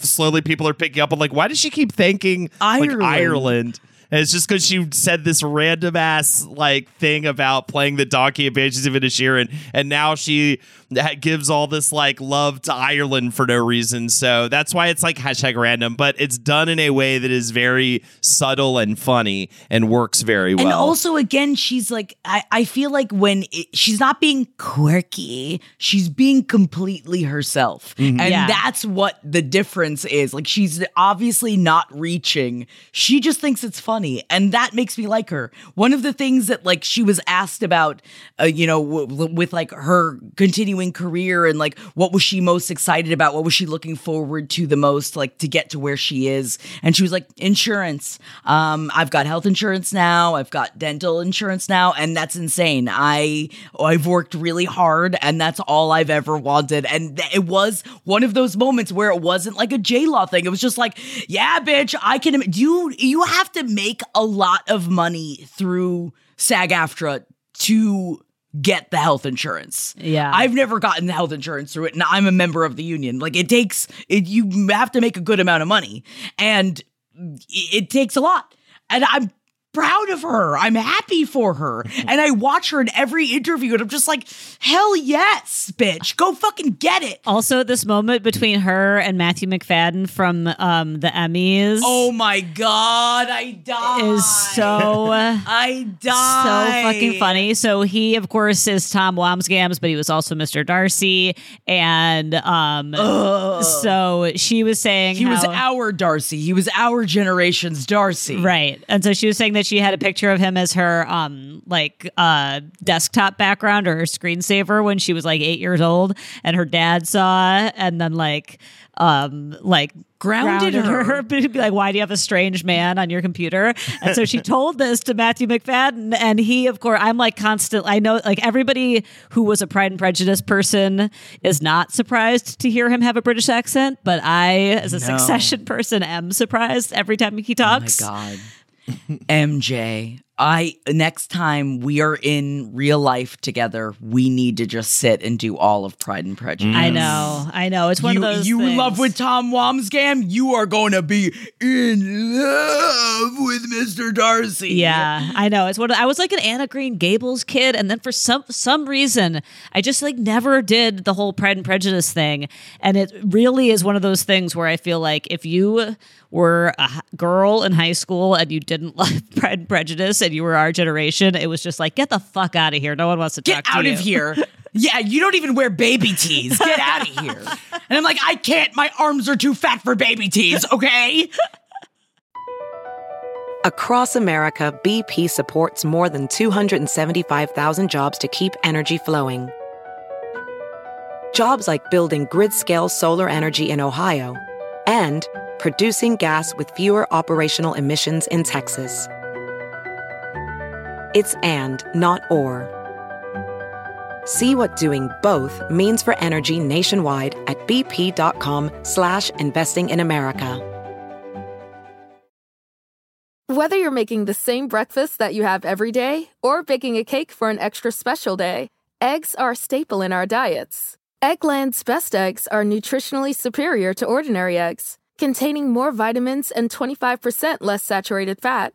slowly people are picking up on like, why does she keep thanking Ireland. like Ireland? And it's just because she said this random ass like thing about playing the donkey and Banshees of Inisherin, and now she gives all this like love to Ireland for no reason. So that's why it's like hashtag random, but it's done in a way that is very subtle and funny and works very well. And also, again, she's like, I, I feel like when it, she's not being quirky, she's being completely herself. Mm-hmm. And Yeah. that's what the difference is. Like, she's obviously not reaching. She just thinks it's funny. And that makes me like her. One of the things that, like, she was asked about, uh, you know, w- with like her continuing career and like what was she most excited about? What was she looking forward to the most, like, to get to where she is? And she was like, insurance. Um, I've got health insurance now. I've got dental insurance now, and that's insane. I I've worked really hard, and that's all I've ever wanted. And th- it was one of those moments where it wasn't like a J Law thing. It was just like, yeah, bitch, I can. You you have to make a lot of money through SAG-AFTRA to get the health insurance. Yeah. I've never gotten the health insurance through it, and I'm a member of the union. Like it takes it, you have to make a good amount of money, and it, it takes a lot. And I'm proud of her. I'm happy for her. And I watch her in every interview, and I'm just like, hell yes, bitch, go fucking get it. Also, this moment between her and Matthew Macfadyen from um, the Emmys Oh my god, I died. is so. I die. So fucking funny. So he, of course, is Tom Wambsgans, but he was also Mr. Darcy, and um, so she was saying He was our Darcy. He was our generation's Darcy. Right. And so she was saying that she had a picture of him as her um like uh desktop background or her screensaver when she was like 8 years old and her dad saw and then like um like Grounded her. be like why do you have a strange man on your computer and so she told this to Matthew Macfadyen and he of course i'm like constant i know like everybody who was a pride and prejudice person is not surprised to hear him have a british accent but i as a No. succession person am surprised every time he talks Oh my god. MJ, I next time we are in real life together, we need to just sit and do all of Pride and Prejudice. I know, I know. It's one you of those. you in things. love with Tom Wamsgam, you are going to be in love with Mr. Darcy. Yeah, I know. It's what I was like an Anna Green Gables kid, and then for some some reason, I just like never did the whole Pride and Prejudice thing, and it really is one of those things where I feel like if you were a girl in high school and you didn't love Pride and Prejudice and you were our generation, it was just like get the fuck out of here. No one wants to Get talk to you. Get out of here. Yeah, you don't even wear baby tees. Get out of here. And I'm like, I can't. My arms are too fat for baby tees, okay? Across America, BP supports more than 275,000 jobs to keep energy flowing. Jobs like building grid scale solar energy in Ohio and producing gas with fewer operational emissions in Texas. It's and, not or. See what doing both means for energy nationwide at bp.com slash investing in America. Whether you're making the same breakfast that you have every day or baking a cake for an extra special day, eggs are a staple in our diets. Eggland's best eggs are nutritionally superior to ordinary eggs, containing more vitamins and 25% less saturated fat.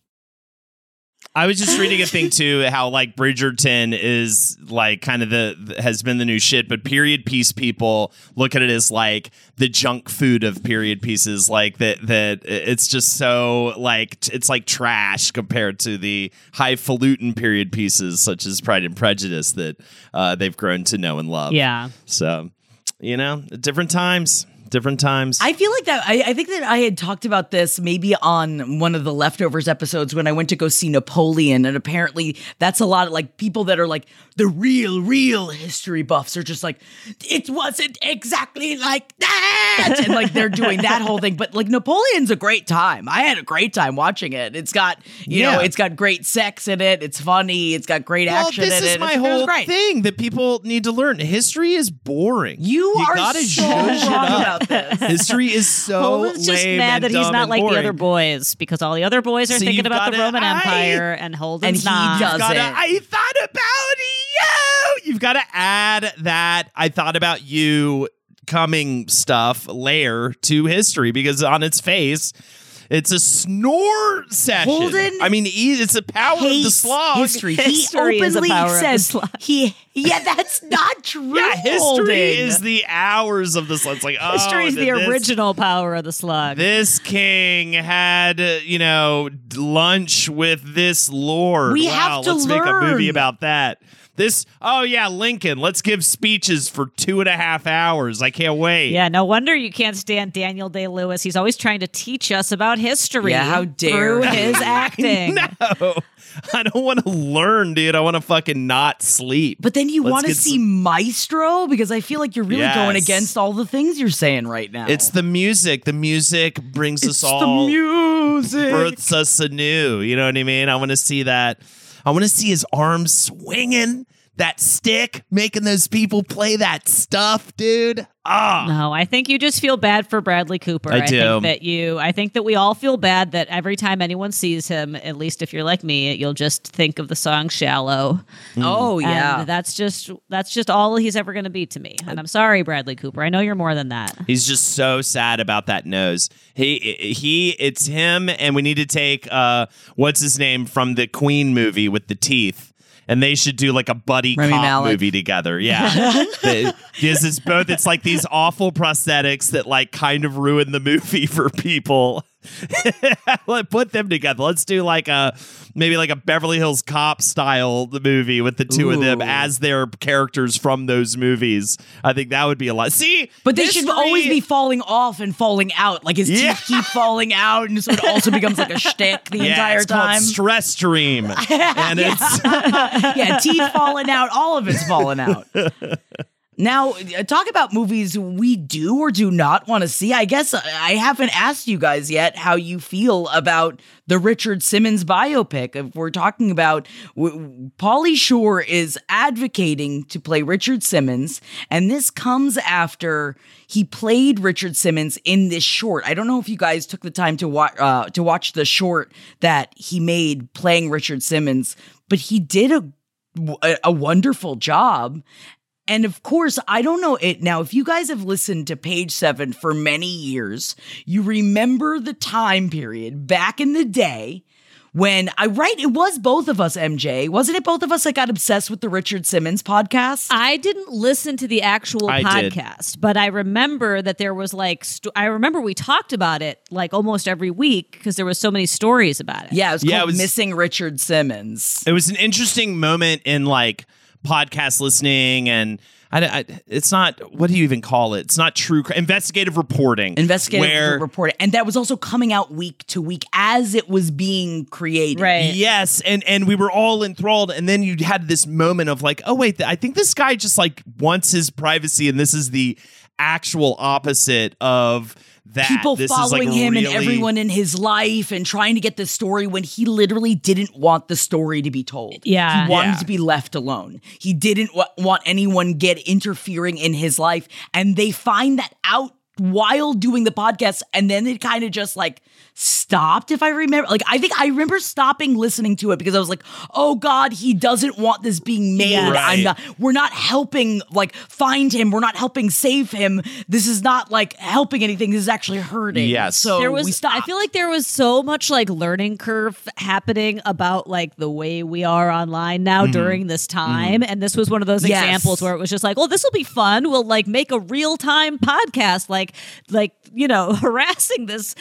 I was just reading a thing too how like Bridgerton is like kind of the has been the new shit, but period piece people look at it as like the junk food of period pieces, like that that it's just so like it's like trash compared to the highfalutin period pieces such as Pride and Prejudice that uh, they've grown to know and love. Yeah. So, you know, different times. Different times. I feel like that. I, I think that I had talked about this maybe on one of the leftovers episodes when I went to go see Napoleon, and apparently that's a lot of like people that are like the real, real history buffs are just like it wasn't exactly like that, and like they're doing that whole thing. But like Napoleon's a great time. I had a great time watching it. It's got you know, it's got great sex in it. It's funny. It's got great well, action this is it. my It's- whole thing that people need to learn. History is boring. You, are gotta so wrong up. About this. History is so Holden's just mad and that he's not and like the other boys because all the other boys are So thinking about the Roman I- Empire and Holden's And he not. does- gotta, it. I thought about you. You've got to add that I thought about you coming stuff layer to history because on its face, it's a snore session. Holden I mean, e- it's a power of the hates slog. history. History he is a openly power of the says slug. he. Yeah, that's not true. Yeah, history Holden. is the hours of the slug. It's like, oh, History is the this- original power of the slug. This king had, uh, you know, lunch with this lord. We wow, have to let's make a movie about that. This, oh yeah, Lincoln. Let's give speeches for two and a half hours. I can't wait. yeah, no wonder you can't stand Daniel Day Lewis. He's always trying to teach us about history. Yeah, how dare through his acting. No, I don't want to learn, dude. I want to fucking not sleep. But then you want to see some- Maestro because I feel like you're really going against all the things you're saying right now. It's the music. The music brings It's us all. the music. births us anew. You know what I mean? I want to see that. I want to see his arms swinging, that stick, making those people play that stuff, dude. Ah, No, I think you just feel bad for Bradley Cooper. I do. think that you I think that we all feel bad that every time anyone sees him, at least if you're like me, you'll just think of the song Shallow. oh yeah. And that's just that's just all he's ever going to be to me. And I'm sorry, Bradley Cooper. I know you're more than that. he's just so sad about that nose. He he, it's him, and we need to take uh, what's his name from the Queen movie with the teeth. And they should do like a buddy Rami cop Malek. movie together. Yeah. Because it's both, it's like these awful prosthetics that like kind of ruin the movie for people. Let put them together. Let's do like a maybe like a Beverly Hills Cop style the movie with the two of them as their characters from those movies. I think that would be a lot. See, but they should always be falling off and falling out. Like his Yeah. teeth keep falling out, and so it also becomes like a shtick the yeah, entire it's time. stress stream, and it's yeah, teeth falling out, all of it's falling out. Now, uh, talk about movies we do or do not want to see. I guess uh, I haven't asked you guys yet how you feel about the Richard Simmons biopic. If we're talking about, Pauly Shore is advocating to play Richard Simmons, and this comes after he played Richard Simmons in this short. I don't know if you guys took the time to watch uh, to watch the short that he made playing Richard Simmons, but he did a, a wonderful job. And of course, I don't know it now. If you guys have listened to page seven for many years, you remember the time period back in the day when I right, it was both of us, MJ. Wasn't it both of us that got obsessed with the Richard Simmons podcast? I didn't listen to the actual I did. podcast, but I remember that there was like st- I remember we talked about it like almost every week because there was so many stories about it. yeah, it was Yeah, called it was- Missing Richard Simmons. it was an interesting moment in like podcast listening and I, I- it's not what do you even call it it's not true investigative reporting Investigative where reporting. And that was also coming out week to week as it was being created. Right. yes and and we were all enthralled and then you had this moment of like oh wait i think this guy just like wants his privacy and this is the actual opposite of that people This is, like, following him and everyone in his life and trying to get the story when he literally didn't want the story to be told. Yeah. He wanted Yeah. to be left alone. He didn't wa- want anyone get interfering in his life and they find that out while doing the podcast and then it kind of just like stopped if I remember like I think I remember stopping listening to it because I was like oh god he doesn't want this being made. Yes. I'm not we're not helping like find him. We're not helping save him. This is not like helping anything. This is actually hurting. Yes. so there we was stopped. I feel like there was so much like learning curve happening about like the way we are online now mm-hmm. during this time. Mm-hmm. And this was one of those Yes. examples where it was just like, "Oh, this will be fun. We'll like make a real-time podcast like like, you know, harassing this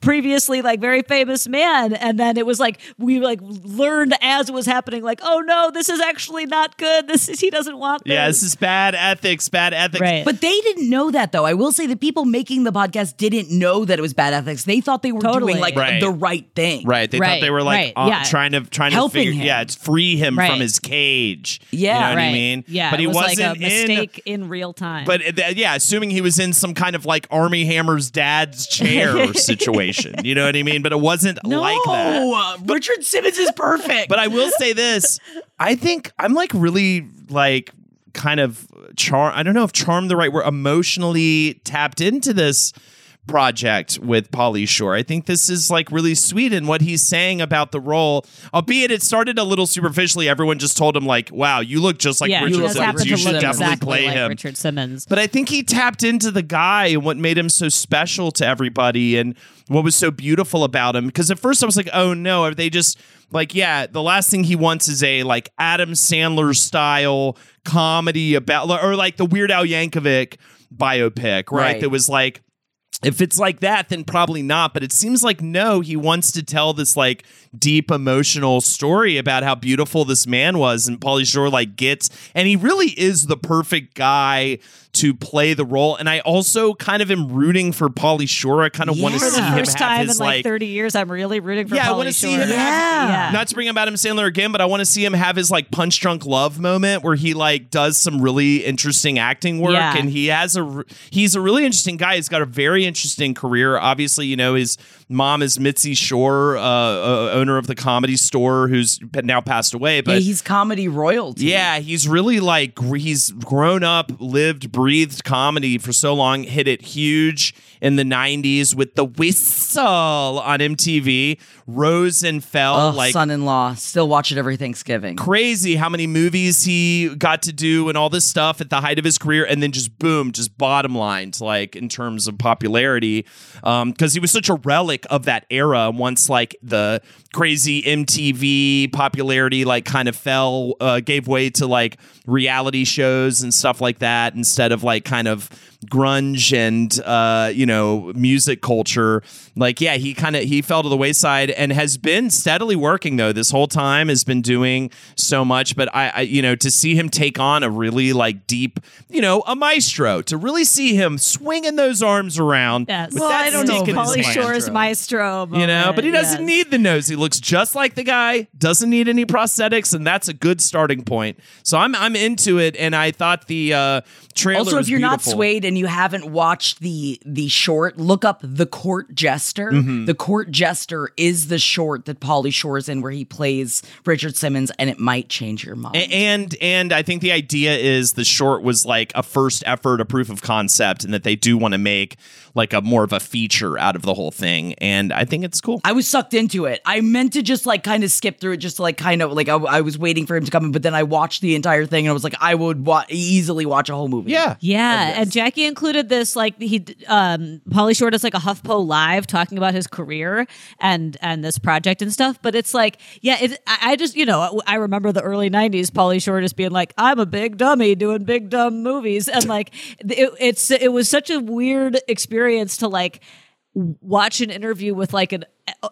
previously like very famous man, and then it was like we like learned as it was happening, like, oh no, this is actually not good. This is he doesn't want this. Yeah, this is bad ethics, bad ethics. Right. But they didn't know that though. I will say the people making the podcast didn't know that it was bad ethics. They thought they were Totally. doing like Right. the right thing. Right. They thought they were like right, uh, yeah. trying to trying Helping to figure him. yeah, it's free him Right. from his cage. Yeah, you know what right. I mean? Yeah, but he it was wasn't like a in mistake in, real time. But uh, yeah, assuming he was in some kind of like Armie Hammer's dad's chair situation. You know what I mean? But it wasn't like that. Oh, uh, Richard Simmons is perfect. But I will say this: I think I'm like really like kind of charm. I don't know if charm the right word. Emotionally tapped into this project with Pauly Shore. I think this is like really sweet in what he's saying about the role. Albeit it started a little superficially. Everyone just told him like, "Wow, you look just like yeah, Richard he Simmons. You should definitely exactly play like him." Richard Simmons. But I think he tapped into the guy and what made him so special to everybody and what was so beautiful about him. Because at first I was like, oh no, are they just like, yeah, the last thing he wants is a like Adam Sandler style comedy about, or like the Weird Al Yankovic biopic, right? Right. That was like, if it's like that, then probably not. But it seems like no, he wants to tell this like deep emotional story about how beautiful this man was, and Pauly Shore like gets, and he really is the perfect guy to play the role. And I also kind of am rooting for Pauly Shore. I kind of want to Yeah. For see the him first have time his in like, like 30 years, I'm really rooting for Yeah, I wanna see Shore. him have- yeah. not to bring up Adam Sandler again, but I want to see him have his like punch drunk love moment where he like does some really interesting acting work, Yeah. and he has a he's a really interesting guy. He's got a very interesting career. Obviously, you know his mom is Mitzi Shore, uh, uh, owner of the Comedy Store, who's now passed away. yeah, But he's comedy royalty. yeah, he's really like he's grown up, lived, breathed comedy for so long, hit it huge in the 90s with The Whistle on MTV, rose and fell Oh, like son-in-law. Still watch it every Thanksgiving. crazy how many movies he got to do and all this stuff at the height of his career and then just boom just bottom lined like in terms of popularity because he was such a relic of that era once like the crazy mtv popularity like kind of fell uh, gave way to like reality shows and stuff like that instead of like kind of grunge and uh, you know music culture like yeah he kind of he fell to the wayside and has been steadily working though this whole time has been doing so much but I, I you know to see him take on a really like deep you know a maestro to really see him swinging those arms around Yes. Well, I don't know stick if in Pauly. Shore's maestro. you know but he doesn't yes. need the nose he looks just like the guy doesn't need any prosthetics and that's a good starting point so i'm i'm into it and i thought the uh trailer Also, if you're not swayed and you haven't watched the the short, look up the Court Jester. Mm-hmm. The Court Jester is the short that Pauly Shore's in, where he plays Richard Simmons, and it might change your mind. A- And and I think the idea is the short was like a first effort, a proof of concept, and that they do want to make like a more of a feature out of the whole thing. And I think it's cool. I was sucked into it. I meant to just like kind of skip through it, just to, like kind of like I, I was waiting for him to come in, but then I watched the entire thing and I was like, I would wa- easily watch a whole movie. Yeah. Yeah, and Jackie included this like he um Pauly Shore does like a HuffPo live talking about his career and and this project and stuff. But it's like, yeah, it, I, I just you know I remember the early '90s Pauly Shore just being like, I'm a big dummy doing big dumb movies, and like it, it's it was such a weird experience to like watch an interview with like an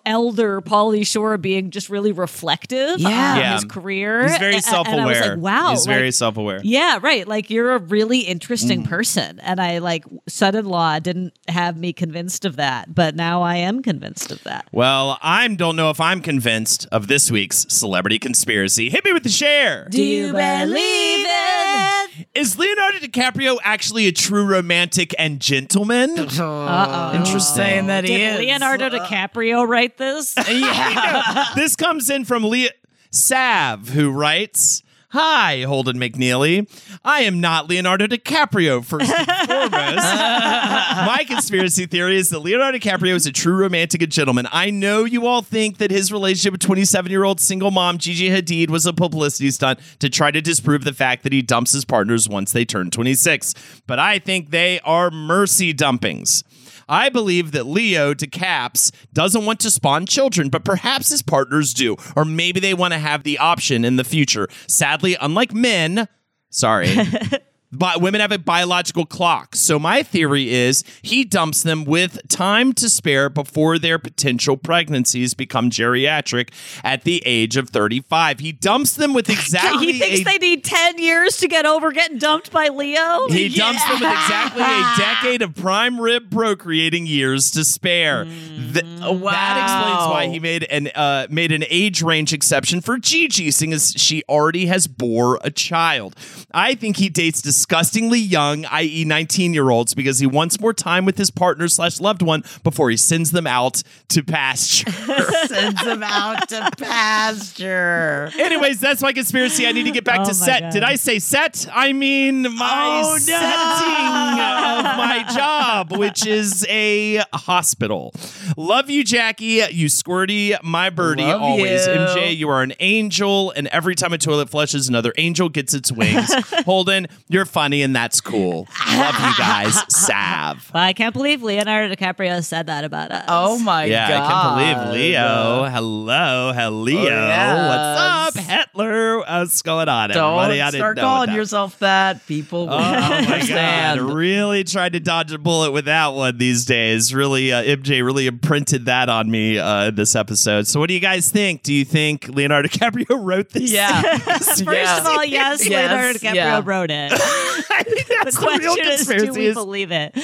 elder Pauly Shore being just really reflective Yeah. on Yeah. his career. He's very A- a- self And I was aware. like, wow, He's very self aware. yeah, right. Like you're a really interesting Mm. person. And I like son-in-law didn't have me convinced of that, but now I am convinced of that. Well, I don't know if I'm convinced of this week's celebrity conspiracy. Hit me with the share. Do you believe it? Is Leonardo DiCaprio actually a true romantic and gentleman? Uh-oh. Interesting that he Did is. Leonardo DiCaprio write this? Yeah. this comes in from Lea Sav, who writes. Hi, Holden McNeely. I am not Leonardo DiCaprio, first and foremost. My conspiracy theory is that Leonardo DiCaprio is a true romantic and gentleman. I know you all think that his relationship with 27 year old single mom Gigi Hadid was a publicity stunt to try to disprove the fact that he dumps his partners once they turn 26. But I think they are mercy dumpings. I believe that Leo DeCaps doesn't want to spawn children, but perhaps his partners do. Or maybe they want to have the option in the future. Sadly, unlike men, sorry, But women have a biological clock. So my theory is he dumps them with time to spare before their potential pregnancies become geriatric at the age of 35. He dumps them with exactly he thinks a- they need 10 years to get over getting dumped by Leo. he dumps them with exactly a decade of prime rib procreating years to spare. Mm. Th- That explains why he made an uh, made an age range exception for Gigi, seeing as she already has bore a child. I think he dates disgustingly young, i.e., nineteen year olds, because he wants more time with his partner slash loved one before he sends them out to pasture. Sends them out to pasture. Anyways, that's my conspiracy. I need to get back Oh to set. God. Did I say set? I mean my Oh, no. setting of my job, which is a hospital. Love you, Jackie. You squirty, my birdie. Love always, you. MJ. You are an angel, and every time a toilet flushes, another angel gets its wings. Holden, you're funny, and that's cool. Love you guys. Sav. I can't believe Leonardo DiCaprio said that about us. Oh my Yeah, god. I can't believe Leo. Hello, hello. yes. What's up, Hitler? What's going on, Don't everybody? I didn't start know calling that. yourself that. People will Oh not my god! Really tried to dodge a bullet with that one these days. Really, uh, MJ really imprinted that on me uh, this episode. So, what do you guys think? Do you think Leonardo DiCaprio wrote this? Yeah. First Yeah. of all, yes, Yes, Leonardo DiCaprio yeah. wrote it. I think that's the the, real question is, do we believe it?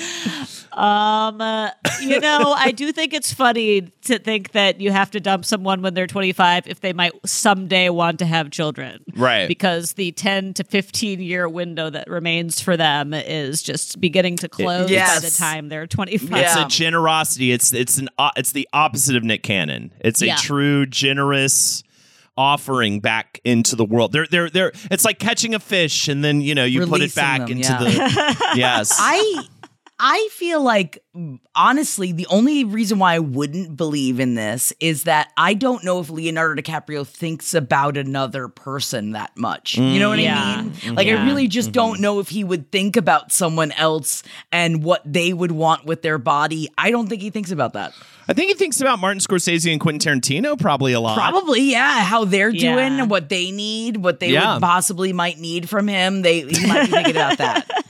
Um, uh, you know, I do think it's funny to think that you have to dump someone when they're 25 if they might someday want to have children. Right. Because the 10 to 15 year window that remains for them is just beginning to close Yes. by the time they're 25. It's Yeah. a generosity. It's it's an uh, it's the opposite of Nick Cannon. It's a Yeah. true generous offering back into the world. They're they're they're it's like catching a fish and then, you know, you put it back them, into yeah. the Yes. I I feel like honestly the only reason why I wouldn't believe in this is that I don't know if Leonardo DiCaprio thinks about another person that much. You know what mm, Yeah. I mean? Like I mm-hmm. really just mm-hmm. don't know if he would think about someone else and what they would want with their body. I don't think he thinks about that. I think he thinks about Martin Scorsese and Quentin Tarantino probably a lot. Probably, yeah. How they're Yeah. doing, what they need, what they Yeah. would possibly might need from him. They he might be thinking about that.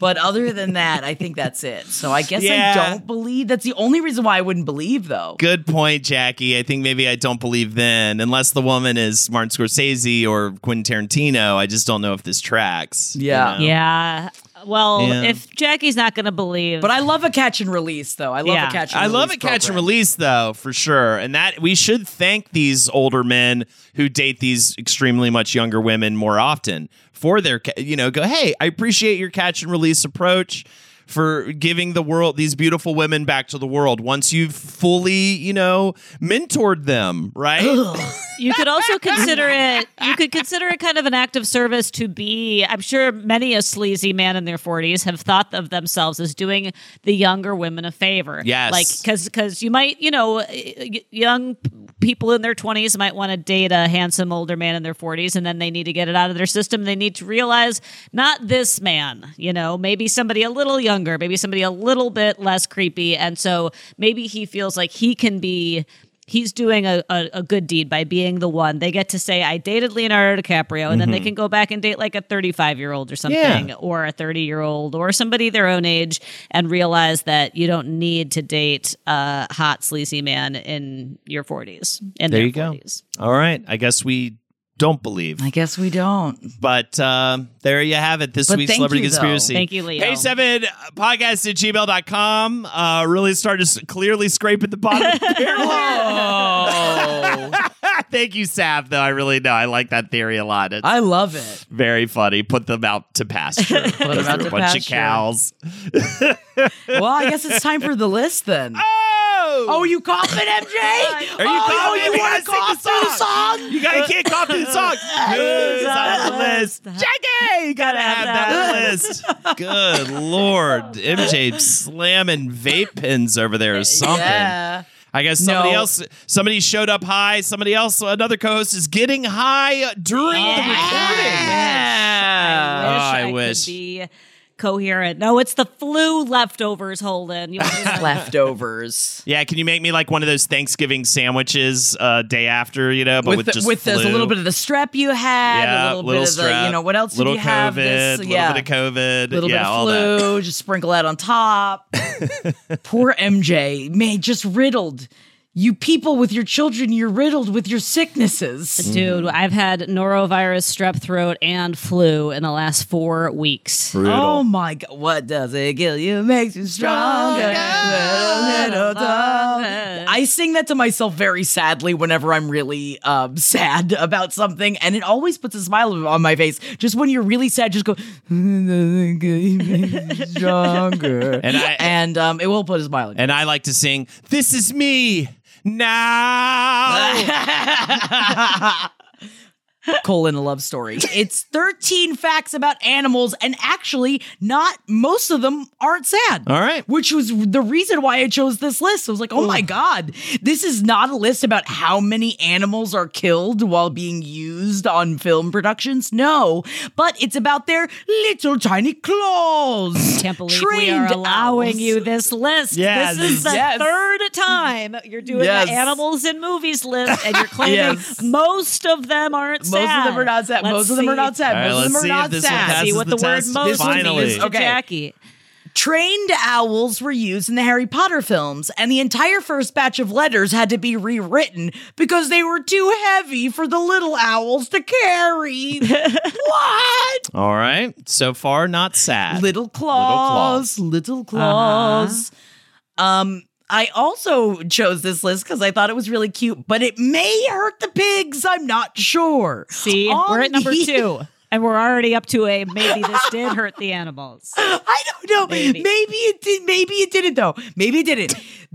But other than that, I think that's it. So I guess Yeah. I don't believe. That's the only reason why I wouldn't believe, though. Good point, Jackie. I think maybe I don't believe then, unless the woman is Martin Scorsese or Quentin Tarantino. I just don't know if this tracks. you Yeah. know? Yeah. Well, Yeah. if Jackie's not going to believe. But I love a catch and release, though. I love Yeah. a catch. And I love release a catch and release though, for sure. And that we should thank these older men who date these extremely much younger women more often for their, you know, go, hey, I appreciate your catch and release approach for giving the world these beautiful women back to the world once you've fully, you know, mentored them, right? You could also consider it. You could consider it kind of an act of service to be. I'm sure many a sleazy man in their 40s have thought of themselves as doing the younger women a favor. Yes. like because because you might you know young people in their 20s might want to date a handsome older man in their 40s, and then they need to get it out of their system. They need to realize not this man. You know, maybe somebody a little younger, maybe somebody a little bit less creepy, and so maybe he feels like he can be he's doing a, a, a good deed by being the one. They get to say, I dated Leonardo DiCaprio, and then they mm-hmm. can go back and date like a 35 year old or something, Yeah. or a 30 year old, or somebody their own age, and realize that you don't need to date a hot, sleazy man in your 40s. In There you go. All right. I guess we don't believe. I guess we don't. But uh, there you have it. This But week's Celebrity you, though. Conspiracy. Thank you, Leo. Hey, seven podcast at gmail.com. Uh, really started s- clearly scraping the bottom of the barrel. Thank you, Sav, though. I really know. I like that theory a lot. It's I love it. very funny. Put them out to pasture. Put them out a to bunch of cows. Well, I guess it's time for the list then. Oh! Oh, oh, you coughing, MJ? Are you oh, coughing? you want to cough through the song? You gotta can't cough through the song. Who's on the list? Jackie! You gotta have that list. Good lord. MJ slamming vape pens over there or something. Yeah. I guess somebody No. else, somebody showed up high. Somebody else, another co-host is getting high during the recording. I wish Oh, I I, wish. could be coherent. No, it's the flu leftovers, Holden. You Leftovers. Yeah, can you make me like one of those Thanksgiving sandwiches uh, day after, you know, but with, with, the, just with there's a little bit of the strep you had, yeah, a little, bit of the, you know, what else little did you have? COVID, This, little bit of COVID, little yeah, bit all of that. flu, just sprinkle that on top. Poor MJ, man, just riddled. You people with your children, you're riddled with your sicknesses. Dude, I've had norovirus, strep throat, and flu in the last four weeks. Oh my god, what does it kill you makes you stronger. Little, little. I sing that to myself very sadly whenever I'm really um, sad about something, and it always puts a smile on my face. Just when you're really sad, just go stronger, And I- and um, it will put a smile. on your And I like to sing, This is me now. colon a love story. It's 13 facts about animals, and actually, not most of them aren't sad. All right. Which was the reason why I chose this list. I was like, oh my God, this is not a list about how many animals are killed while being used on film productions. No, but it's about their little tiny claws. Can't believe we are Trained allowing owls. you this list. Yeah, this is the yes. third time you're doing Yes. the animals in movies list, and you're claiming Yes. most of them aren't Most of them are not sad. Let's most of them are not sad. All right, most of them are not sad. See what the the, word test most finally. means to Okay. Jackie. Trained owls were used in the Harry Potter films, and the entire first batch of letters had to be rewritten because they were too heavy for the little owls to carry. what? All right. So far, not sad. Little claws. Little claws, little claws. Um, I also chose this list because I thought it was really cute, but it may hurt the pigs. I'm not sure. See, On we're at number two. And we're already up to a maybe this did hurt the animals. I don't know. Maybe. Maybe. it did. Maybe it didn't though. Maybe it didn't.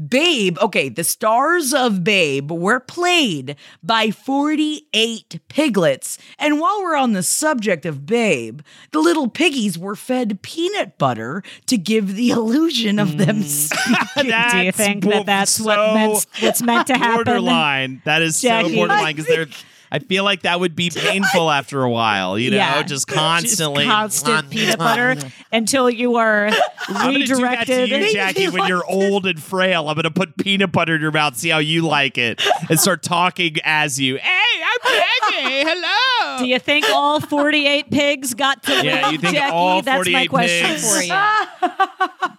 Babe. Okay, the stars of Babe were played by 48 piglets. And while we're on the subject of Babe, the little piggies were fed peanut butter to give the illusion of them mm. speaking. Do you think that that's what meant, what's meant to happen? borderline. That is Jackie. so borderline because they're. I feel like that would be painful after a while, you know, Yeah. just constantly. Just constant peanut butter until you are I'm do that to redirected. you, Jackie, when you're old and frail. I'm gonna put peanut butter in your mouth, see how you like it, and start talking as you. Hey, I'm Jackie. Hello. Do you think all 48 pigs got to live, Yeah, you think Jackie? all That's my question pigs- for you.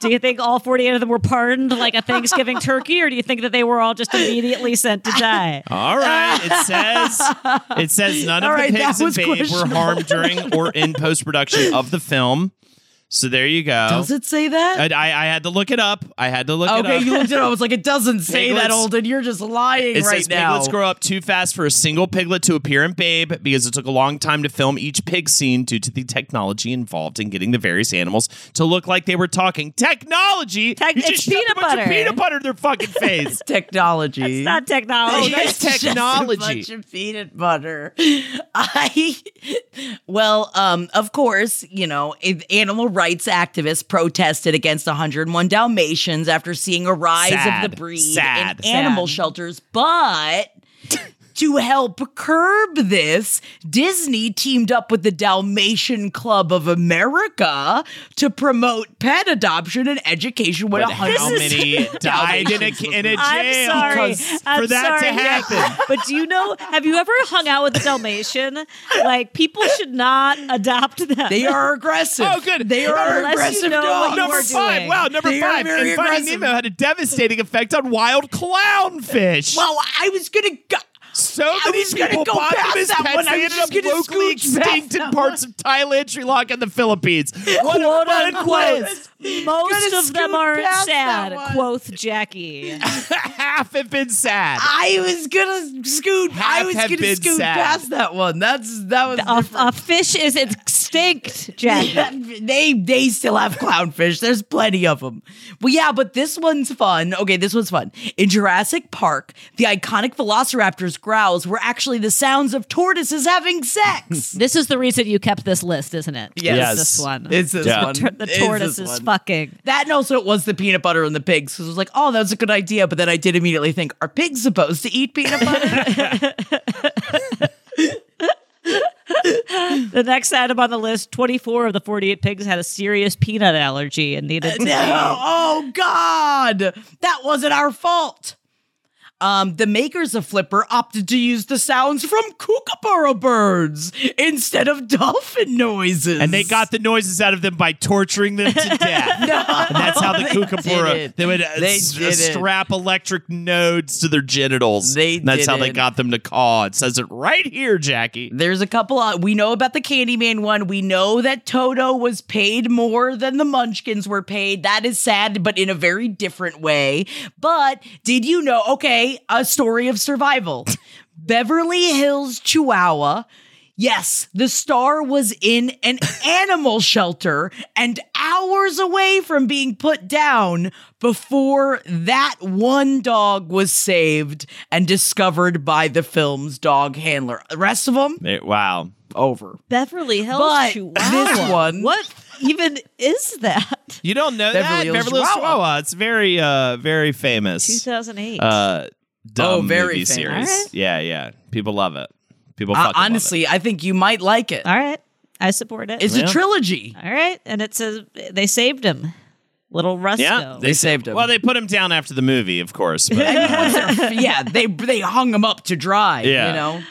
do you think all 48 of them were pardoned like a Thanksgiving turkey, or do you think that they were all just immediately sent to die? All right. It says it says none of right, the pigs and babe were harmed during or in post production of the film. So there you go. Does it say that? I, I, I had to look it up. I had to look it Okay, you looked at it. I was like, it doesn't say that, Piglets- Olden. You're just lying It right says now. piglets grow up too fast for a single piglet to appear in Babe because it took a long time to film each pig scene due to the technology involved in getting the various animals to look like they were talking. Technology? Tech- you just it's shoved peanut a bunch of butter. peanut butter in their fucking face. Technology. It's not technology. Oh, that's It's just a bunch of peanut butter. I well, um, of course, you know, animal rights activists protested against 101 Dalmatians after seeing a rise Sad. of the breed Sad. in animal Sad. shelters, but. To help curb this, Disney teamed up with the Dalmatian Club of America to promote pet adoption and education with But how 100 many died in a, in a jail I'm sorry. because- I'm for that sorry, to happen? But do you know, have you ever hung out with a Dalmatian? Like, people should not adopt them. They are aggressive. Oh, good. They are Unless you aggressive know dogs. Number five. doing. Wow, number They are five. very And Finding aggressive. Nemo had a devastating effect on wild clownfish. Well, I was gonna go. So I many people go bought them as pets. They ended up locally extinct in parts of Thailand, Sri Lanka, and the Philippines. What a Quote unquote. List. Most of them aren't sad, quoth Jackie. Half have been sad. I was gonna scoot. I was have gonna been scoot sad. past that one. That's that was. A, a fish is extinct, Jackie. they they still have clownfish. There's plenty of them. Well, yeah, but this one's fun. Okay, this one's fun. In Jurassic Park, the iconic Velociraptor's growls were actually the sounds of tortoises having sex. This is the reason you kept this list, isn't it? Yes. It's this one. It's this Yeah. one. The It's tortoise this is one. Fucking. That and also it was the peanut butter and the pigs because it was like, oh, that's a good idea. But then I did immediately think, are pigs supposed to eat peanut butter? The next item on the list 24 of the 48 pigs had a serious peanut allergy and needed to No, oh God, that wasn't our fault. Um, the makers of Flipper opted to use the sounds from kookaburra birds instead of dolphin noises. And they got the noises out of them by torturing them to death. and that's how the kookaburra they would uh, They s- strap electric nodes to their genitals. They that's how they got them to caw. It says it right here, Jackie. There's a couple. Uh, we know about the Candyman one. We know that Toto was paid more than the Munchkins were paid. That is sad, but in a very different way. But did you know? Okay, a story of survival. Beverly Hills Chihuahua. Yes, the star was in an animal shelter and hours away from being put down before that one dog was saved and discovered by the film's dog handler. The rest of them, They- wow. over. Beverly Hills But Chihuahua. this one- What even is that? You don't know Beverly that? Hills Beverly Hills Chihuahua. Chihuahua. It's very uh very famous. 2008. Uh dumb Oh, very movie famous. series. Alright. Yeah, yeah. People love it. People Uh, fucking love it. honestly, I think you might like it. All right. I support it. It's Yeah. a trilogy. All right. And it says they saved him. Little Rusco. Yeah, They saved him. Well, they put him down after the movie, of course. But yeah, they they hung him up to dry. Yeah. You know,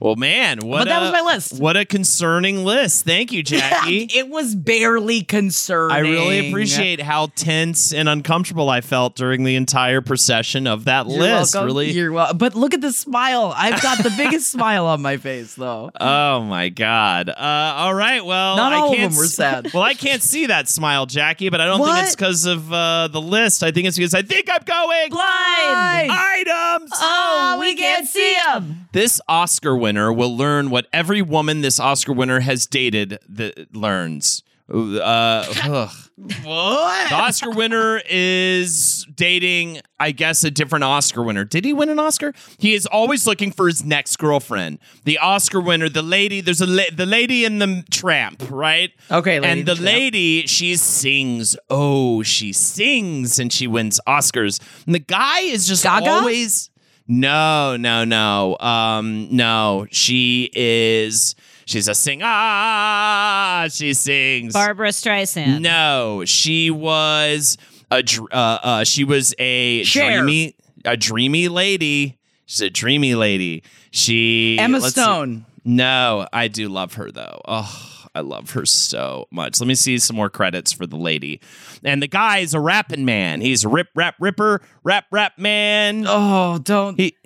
well, man, what But that a- was my list. What a concerning list. Thank you, Jackie. it was barely concerning. I really appreciate how tense and uncomfortable I felt during the entire procession of that You're list. welcome. Really. You're wel- But look at the smile. I've got the biggest smile on my face, though. Oh my God! Uh, all right, well, Not I all of can't them were sad. Well, I can't see that smile, Jackie, but I don't think it's because of uh, the list. I think it's because I think I'm going Blind. items. Oh, we can't see them. This Oscar winner will learn what every woman this Oscar winner has dated that learns. Uh. What? The Oscar winner is dating, I guess, a different Oscar winner. Did he win an Oscar? He is always looking for his next girlfriend. The Oscar winner, the lady, there's a la- the lady in the tramp, right? Okay, Lady and the lady, she sings. Oh, she sings and she wins Oscars. And the guy is just Gaga? always. No, no, no. Um, no. She is. She's a singer. She sings. Barbra Streisand. No, she was a uh, uh, she was a Cher. dreamy a dreamy lady. She's a dreamy lady. She Emma let's see. Stone. No, I do love her though. Oh, I love her so much. Let me see some more credits for the lady. And the guy is a rapping man. He's a rip rap ripper, rap rap man. Oh, don't. He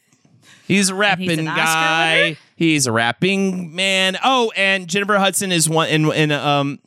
he's a rapping Oscar guy. He's a rapping man. Oh, and Jennifer Hudson is one in in um.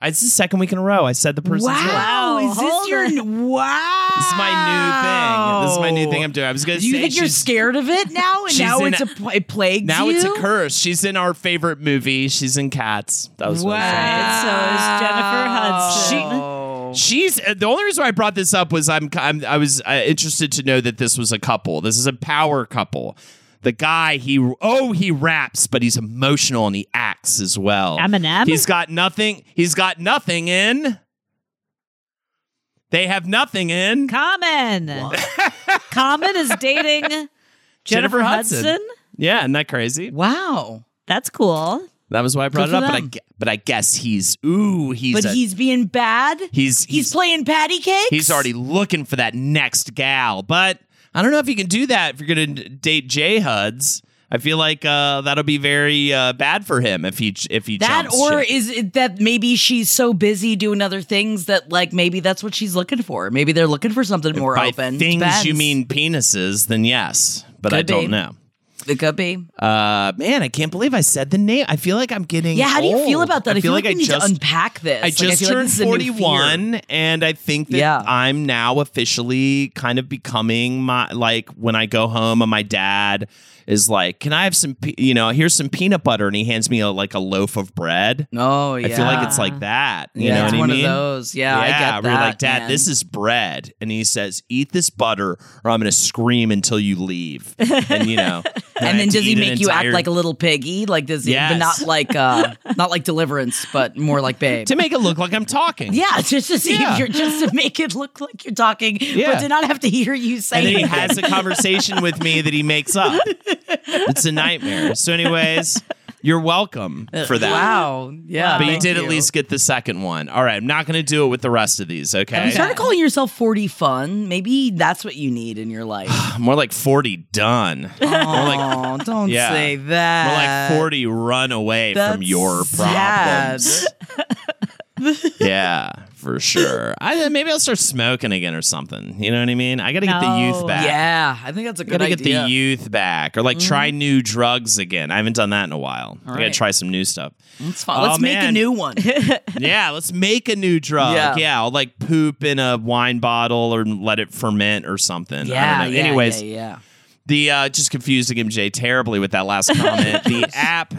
It's the second week in a row. I said the person's name. wow. Wow, Is this hold your. on. Wow. This is my new thing. This is my new thing I'm doing. I was gonna say. Do you think you're scared of it now? And now in it's a- a, pl- it plagues Now you? it's a curse. She's in our favorite movie. She's in Cats. That was what I was saying. Right, so is Jennifer Hudson. Oh. She's uh, the only reason why I brought this up was I'm, I'm I was uh, interested to know that this was a couple. This is a power couple. The guy he oh he raps, but he's emotional and he acts as well. Eminem? He's got nothing. He's got nothing in. They have nothing in. Common. Common is dating Jennifer, Jennifer Hudson. Hudson. Yeah, isn't that crazy? Wow. That's cool. That was why I brought Good it up. But I, but I guess he's ooh he's But a- he's being bad. he's He's playing patty cakes. He's already looking for that next gal. But I don't know if you can do that if you're going to date J Huds. I feel like uh, that'll be very uh, bad for him if he if he that, or ship. is it that maybe she's so busy doing other things that like maybe that's what she's looking for. Maybe they're looking for something more by open. things Depends. you mean penises, then yes. But I don't be. know. It could be. Uh, man, I can't believe I said the name. I feel like I'm getting Yeah, how do you feel about that? I feel, like, I need just to unpack this. I just like turned a new fear. 41 and I think that Yeah. I'm now officially kind of becoming my like when I go home and my dad is like, "Can I have some pe- you know, here's some peanut butter." And he hands me a, like a loaf of bread. Oh yeah. I feel like it's like that. You yeah, know it's what I one mean? of those. Yeah, I get we're like, Dad, man. this is bread. And he says, Eat this butter or I'm gonna scream until you leave. And you know. I And then does he make you act like a little piggy? Like does he? Yes. But not like uh, not like Deliverance, but more like Babe. to make it look like I'm talking. yeah, just to see Yeah. if you're just to make it look like you're talking, Yeah. but to not have to hear you say and then he has a conversation with me that he makes up. It's a nightmare. So, anyways, You're welcome uh, for that. Wow. Yeah. But you thank did at least get the second one. All right, I'm not going to do it with the rest of these, okay? You started calling yourself 40 fun. Maybe that's what you need in your life. More like 40 done. More like oh, don't Yeah. say that. more like 40 run away from That's your sad. problems. yeah, for sure. I maybe I'll start smoking again or something. You know what I mean? I got to get the youth back. Yeah, I think that's a good idea. I Gotta get the youth back, or like try new drugs again. I haven't done that in a while. I gotta right. try some new stuff. Oh, Let's make a new one. yeah, let's make a new drug. Yeah. Yeah. I'll like poop in a wine bottle or let it ferment or something. Yeah, yeah, Anyways, yeah, yeah. the uh, just confused MJ terribly with that last comment. the app,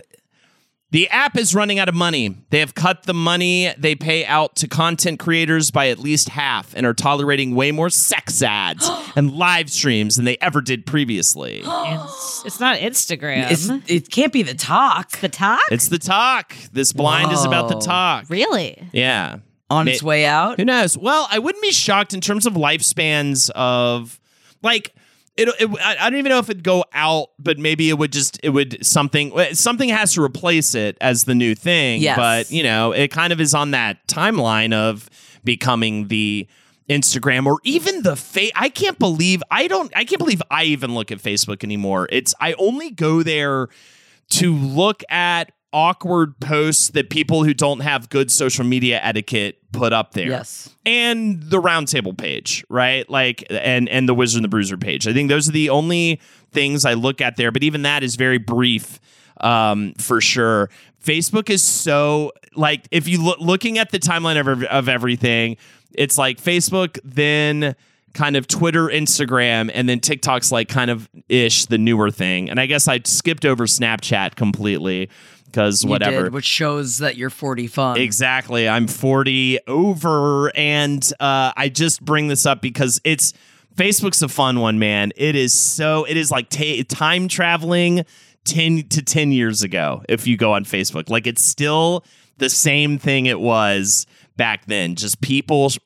the app is running out of money. They have cut the money they pay out to content creators by at least half, and are tolerating way more sex ads and live streams than they ever did previously. It's, it's not Instagram. It's, it can't be the talk the talk? it's the talk. This blind is about the talk. really? Yeah. on May- its way out. Who knows? Well, I wouldn't be shocked in terms of lifespans of like it, it I I don't even know if it'd go out, but maybe it would just it would something something has to replace it as the new thing. Yes. But you know, it kind of is on that timeline of becoming the Instagram or even the fa- I can't believe I don't I can't believe I even look at Facebook anymore. It's I only go there to look at awkward posts that people who don't have good social media etiquette put up there. Yes. And the roundtable page, right? Like and and the Wizard and the Bruiser page. I think those are the only things I look at there, but even that is very brief um for sure. Facebook is so like if you look looking at the timeline of of everything, it's like Facebook then kind of Twitter, Instagram, and then TikTok's like kind of ish the newer thing. And I guess I skipped over Snapchat completely because whatever. did, which shows that you're 40 fun. Exactly. I'm 40 over, and uh, I just bring this up because it's Facebook's a fun one, man. It is so, it is like ta time traveling 10 to 10 years ago if you go on Facebook. Like it's still the same thing it was back then. Just people sh-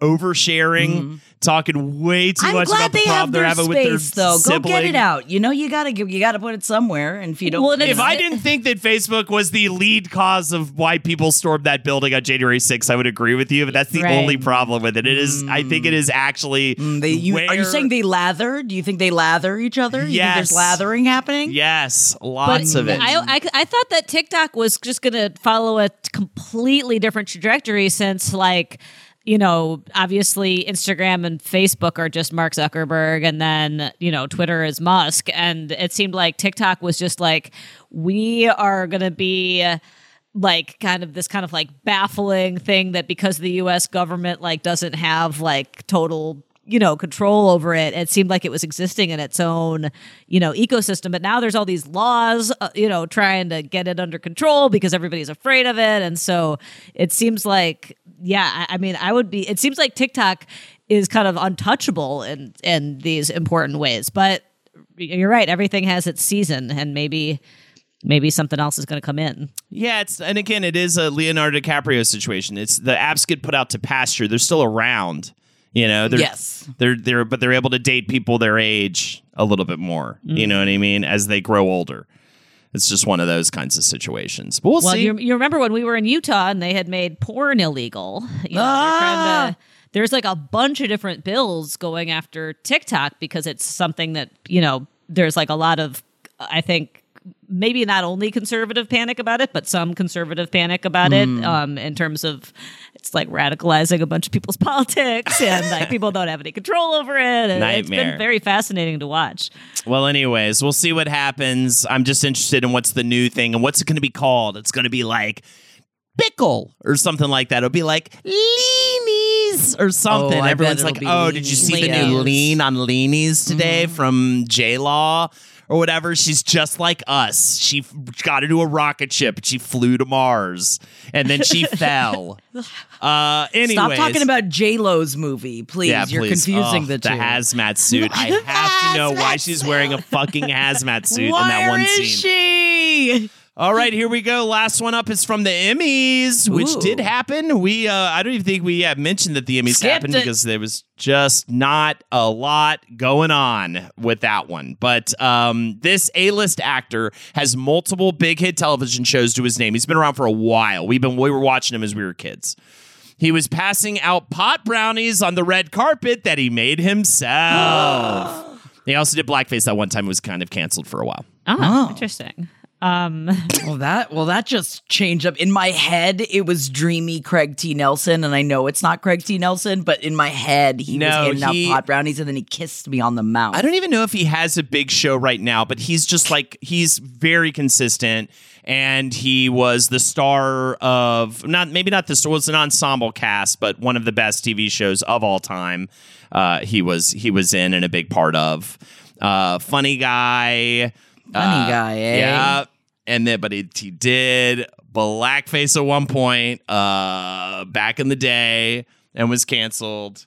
oversharing, talking way too I'm much about the they problem have they're their having space, with their though. sibling. Go get it out. You know, you gotta you gotta put it somewhere. And if you don't, Well, If I didn't think that Facebook was the lead cause of why people stormed that building on January 6th, I would agree with you. But that's the Right. only problem with it. It is. I think it is actually. Mm, they, you, are you saying they lather? Do you think they lather each other? You think Yes. there's lathering happening? Yes, lots of it. I, I, I thought that TikTok was just going to follow a completely different trajectory since, like, you know, obviously Instagram and Facebook are just Mark Zuckerberg, and then, you know, Twitter is Musk. And it seemed like TikTok was just like, we are going to be. like kind of this kind of like baffling thing that because the US government like doesn't have like total you know control over it it seemed like it was existing in its own you know ecosystem but now there's all these laws uh, you know trying to get it under control because everybody's afraid of it and so it seems like yeah I, I mean i would be it seems like tiktok is kind of untouchable in in these important ways but you're right everything has its season and maybe maybe something else is going to come in yeah, it's and again, it is a Leonardo DiCaprio situation. It's the apps get put out to pasture. They're still around. You know, they're, Yes. they're they're but they're able to date people their age a little bit more. You know mm-hmm. what I mean? As they grow older, it's just one of those kinds of situations. But we'll, Well, see. you, you remember when we were in Utah and they had made porn illegal? You know, Ah! there's like a bunch of different bills going after TikTok because it's something that, you know, there's like a lot of, I think, maybe not only conservative panic about it, but some conservative panic about Hmm. it um, in terms of it's like radicalizing a bunch of people's politics and like people don't have any control over it. And it's Nightmare. been very fascinating to watch. Well, anyways, we'll see what happens. I'm just interested in what's the new thing and what's it going to be called. It's going to be like pickle or something like that. It'll be like leanies or something. Oh, Everyone's like, be "Oh, did you see the new lean on leanies today from J Law?" Or whatever. She's just like us. She f- got into a rocket ship. And she flew to Mars, and then she fell. Uh, anyways, Stop talking about J Lo's movie, please. yeah, You're please. confusing Oh, the two. The hazmat suit. I have to know why she's wearing a fucking hazmat suit in that one scene. she? All right, here we go. Last one up is from the Emmys, which Ooh. did happen. We uh I don't even think we have mentioned that the Emmys Skipped happened it. because there was just not a lot going on with that one. But um this A-list actor has multiple big hit television shows to his name. He's been around for a while. We've been we were watching him as we were kids. He was passing out pot brownies on the red carpet that he made himself. he also did blackface that one time. It was kind of canceled for a while. Oh, Oh. interesting. Um, Well, that well, that just changed up. In my head, it was dreamy Craig T. Nelson, and I know it's not Craig T. Nelson, but in my head, he No, was handing he- out pot brownies, and then he kissed me on the mouth. I don't even know if he has a big show right now, but he's just like he's very consistent, and he was the star of not maybe not the star was an ensemble cast, but one of the best TV shows of all time. Uh, he was he was in and a big part of. Uh, funny guy, Funny Uh, guy, eh? yeah. And then, but he, he did blackface at one point, uh, back in the day, and was canceled,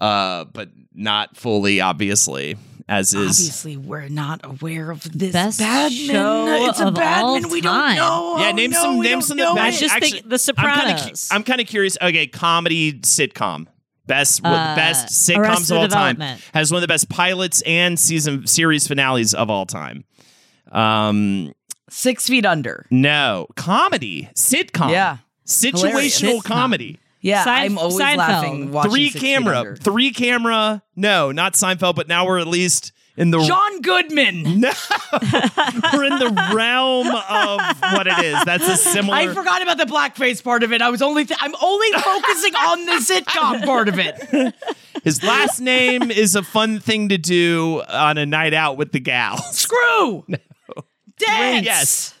uh, but not fully, obviously, as is. Obviously, we're not aware of this Best Badman. show it's a of Badman. all we time. don't know. Yeah, Oh, name no, some we name don't some. know that- it. Just think actually, The I'm kinda cu- Sopranos. I'm kind of curious. Okay, comedy sitcom. Best Uh, best sitcoms Arrested of all time. Has one of the best pilots and season series finales of all time. Um, Six Feet Under. no comedy sitcom. Yeah. situational Hilarious. comedy. Yeah, Sein- I'm always Seinfeld. laughing watching three Six Feet camera, Under. three camera. No, not Seinfeld, but now we're at least in the John Goodman. No, we're in the realm of what it is. That's a similar. I forgot about the blackface part of it. I was only th- I'm only focusing on the sitcom part of it. His last name is a fun thing to do on a night out with the gals. Screw. Dance. Yes.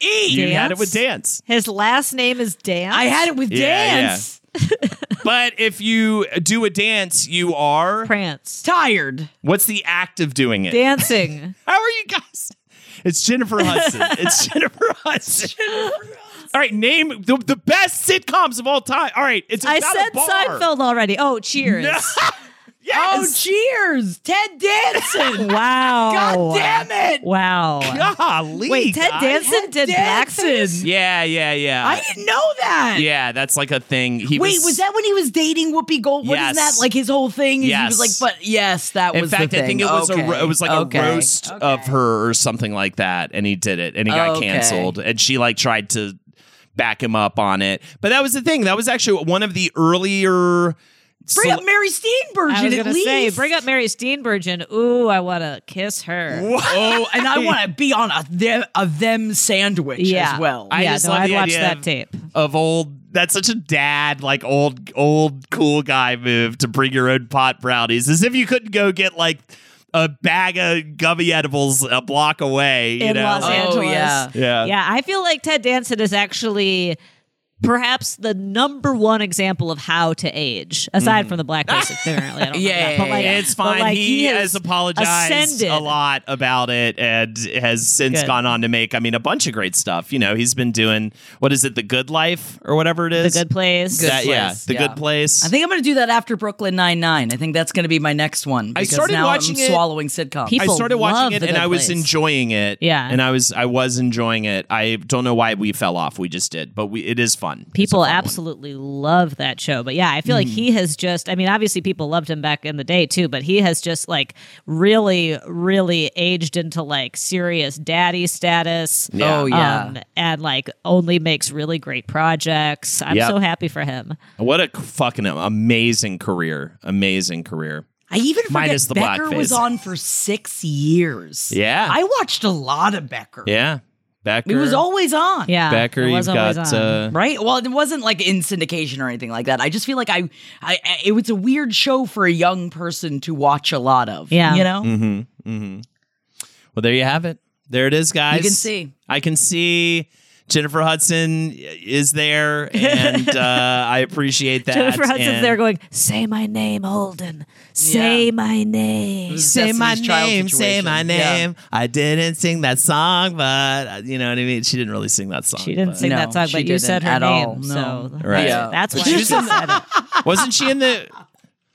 Eat. You had it with dance. his last name is Dance. I had it with Yeah, dance. But if you do a dance, you are. Prance. Tired. What's the act of doing it? Dancing. How are you guys? It's Jennifer Hudson. It's Jennifer Hudson. All right, name the, the best sitcoms of all time. All right, it's I got said a bar. Seinfeld already. Oh, cheers. Oh, cheers. Ted Danson. Wow. God damn it. Wow. Golly, Wait, Ted guys. Danson did Danson. blackface? Yeah, yeah, yeah. I didn't know that. yeah, that's like a thing. He Wait, was that when he was dating Whoopi Gold? What is Yes. that like? His whole thing. is He Yes. was like, but yes, that was In was. fact, the I think it was a Okay. ro- it was like Okay. a roast of her or something like that, and he did it, and he got Okay. canceled, and she like tried to back him up on it. But that was the thing. That was actually one of the earlier. Bring cele- up Mary Steenburgen I was at gonna least. say, bring up Mary Steenburgen. Ooh, I want to kiss her. Oh, and I want to be on a them, a them sandwich Yeah. as well. I yeah, just no, love I'd watch that of- tape. of old. That's such a dad, like old, old cool guy move to bring your own pot brownies, as if you couldn't go get like a bag of gummy edibles a block away. You In know, Los Oh, Angeles. yeah. yeah, Yeah, I feel like Ted Danson is actually perhaps the number one example of how to age, aside mm-hmm. from the blackface. Apparently, I don't know Yeah, that, but like, It's but, fine. like, he, has, has apologized ascended. a lot about it and has since Good. gone on to make, I mean, a bunch of great stuff. You know, he's been doing, what is it, The Good Life or whatever it is, The? Good Place. Good That- yeah, The yeah. Good Place. I think I'm going to do that after Brooklyn Nine Nine. I think that's going to be my next one. I started now watching I'm it- swallowing sitcoms. People I started watching it and I was Place. enjoying it. Yeah. and I was I was enjoying it. I don't know why we fell off. We just did, but we it is fun. It's a People fun one. absolutely love that show. But yeah, I feel like Mm. he has just, I mean, obviously people loved him back in the day too, but he has just like really, really aged into like serious daddy status. Yeah. Oh yeah. Um, and like only makes really great projects. I'm Yep. so happy for him. What a fucking amazing career! Amazing career. I even forget Minus the Becker was on for six years. Yeah. I watched a lot of Becker. Yeah, Becker. It was always on. Yeah. Becker. it was You've always got on. uh, Right. Well, it wasn't like in syndication or anything like that. I just feel like I, I, it was a weird show for a young person to watch a lot of. Yeah. You know. Mm-hmm. Mm-hmm. Well, there you have it. There it is, guys. You can see. I can see Jennifer Hudson is there, and uh, I appreciate that. Jennifer Hudson's and- there going, say my name, Holden. Say Yeah. my name. Say my name, say my situation. Yeah. name. I didn't sing that song, but uh, you know what I mean. She didn't really sing that song. She didn't but- sing No, that song, she but you said her at name. all. No. So Right. Yeah. that's But why she she was in- said it. Wasn't she in the?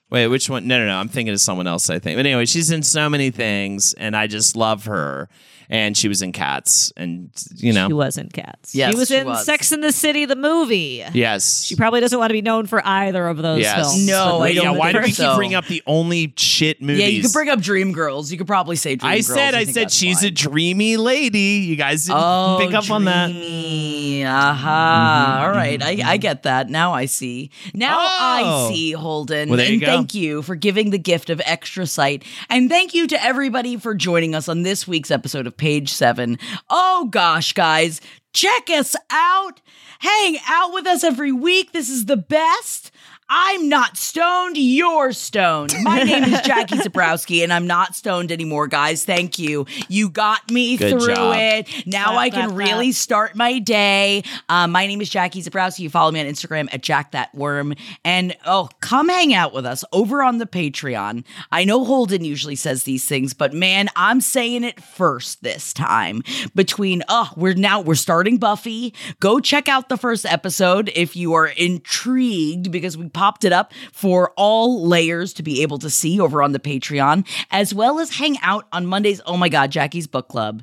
Wait, which one? No, no, no. I'm thinking of someone else. I think. But anyway, she's in so many things, and I just love her. And she was in Cats, and you know, She was in Cats. Yes, she was she in was. Sex in the City, the movie. yes, She probably doesn't want to be known for either of those yes. films. No, I don't yeah. Why do we think keep so. bringing up the only shit movies? Yeah, you could bring up Dreamgirls. You could probably say Dreamgirls. I said, I think said she's fine. a dreamy lady. You guys didn't Oh, pick up on that. dreamy. Aha. Mm-hmm, mm-hmm, All right. I, I mm-hmm. get that. Now I see. Now Oh. I see, Holden. Well, there you go. thank you for giving the gift of extra sight. And thank you to everybody for joining us on this week's episode of Page Seven. Oh gosh, guys, check us out. Hang out with us every week. This is the best. I'm not stoned, you're stoned. My name is Jackie Zebrowski, and I'm not stoned anymore, guys. Thank you. You got me Good through job. it. Now Clap, I can clap, really clap. start my day. Um, my name is Jackie Zebrowski. You follow me on Instagram at Jack That Worm. And oh, come hang out with us over on the Patreon. I know Holden usually says these things, but man, I'm saying it first this time. Between oh, we're now we're starting Buffy. Go check out the first episode if you are intrigued because we popped it up for all layers to be able to see over on the Patreon, as well as hang out on Mondays. Oh my God, Jackie's book club.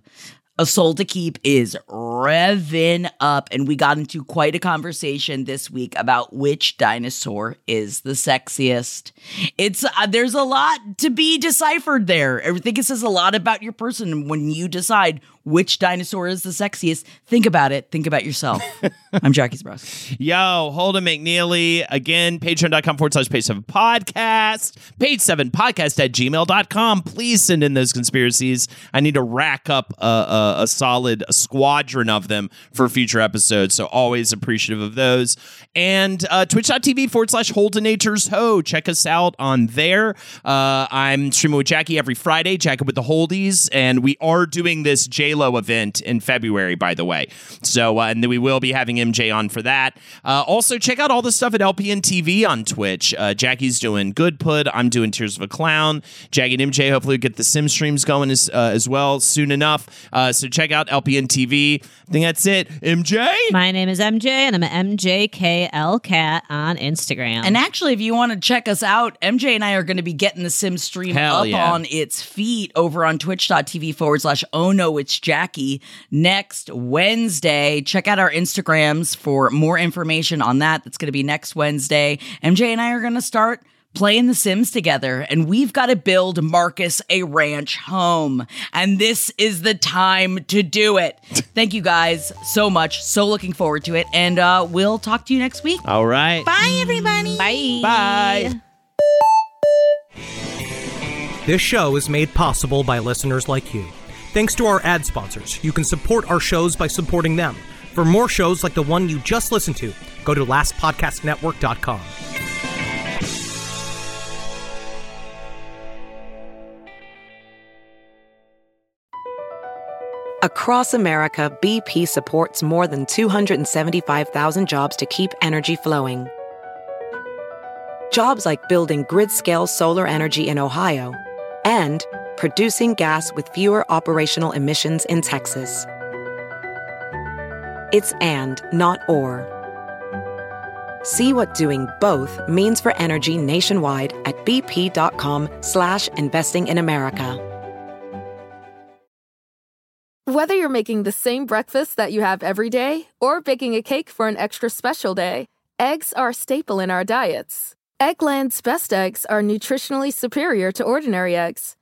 A Soul to Keep is revving up, and we got into quite a conversation this week about which dinosaur is the sexiest. It's uh, there's a lot to be deciphered there. I think it says a lot about your person when you decide which dinosaur is the sexiest. Think about it. Think about yourself. I'm Jackie Zebrowski. Yo, Holden McNeely. Again, patreon.com forward slash page seven podcast. Page seven podcast at gmail.com. Please send in those conspiracies. I need to rack up a, a, a solid squadron of them for future episodes. So always appreciative of those. And uh, twitch.tv forward slash Holdenators Ho. Check us out on there. Uh, I'm streaming with Jackie every Friday, Jackie with the Holdies. And we are doing this J-Lo event in February, by the way. So, uh, and then we will be having MJ on for that. Uh, also, check out all the stuff at LPN TV on Twitch. Uh, Jackie's doing Good Put. I'm doing Tears of a Clown. Jackie and MJ hopefully get the Sim streams going as, uh, as well soon enough. Uh, so check out LPN TV. I think that's it. MJ? My name is MJ, and I'm an MJKL cat on Instagram. And actually, if you want to check us out, MJ and I are going to be getting the sim stream Hell up yeah. on its feet over on twitch.tv forward slash oh no, it's Jackie next Wednesday. Check out our Instagrams for more information on that. That's going to be next Wednesday. MJ and I are going to start playing The Sims together, and we've got to build Marcus a ranch home. And this is the time to do it. Thank you guys so much. So looking forward to it. And uh, we'll talk to you next week. All right. Bye, everybody. Bye. Bye. This show is made possible by listeners like you. Thanks to our ad sponsors, you can support our shows by supporting them. For more shows like the one you just listened to, go to lastpodcastnetwork.com. Across America, BP supports more than 275,000 jobs to keep energy flowing. Jobs like building grid scale solar energy in Ohio and producing gas with fewer operational emissions in Texas. It's and, not or. See what doing both means for energy nationwide at bp.com slash investing in America. Whether you're making the same breakfast that you have every day or baking a cake for an extra special day, eggs are a staple in our diets. Eggland's best eggs are nutritionally superior to ordinary eggs,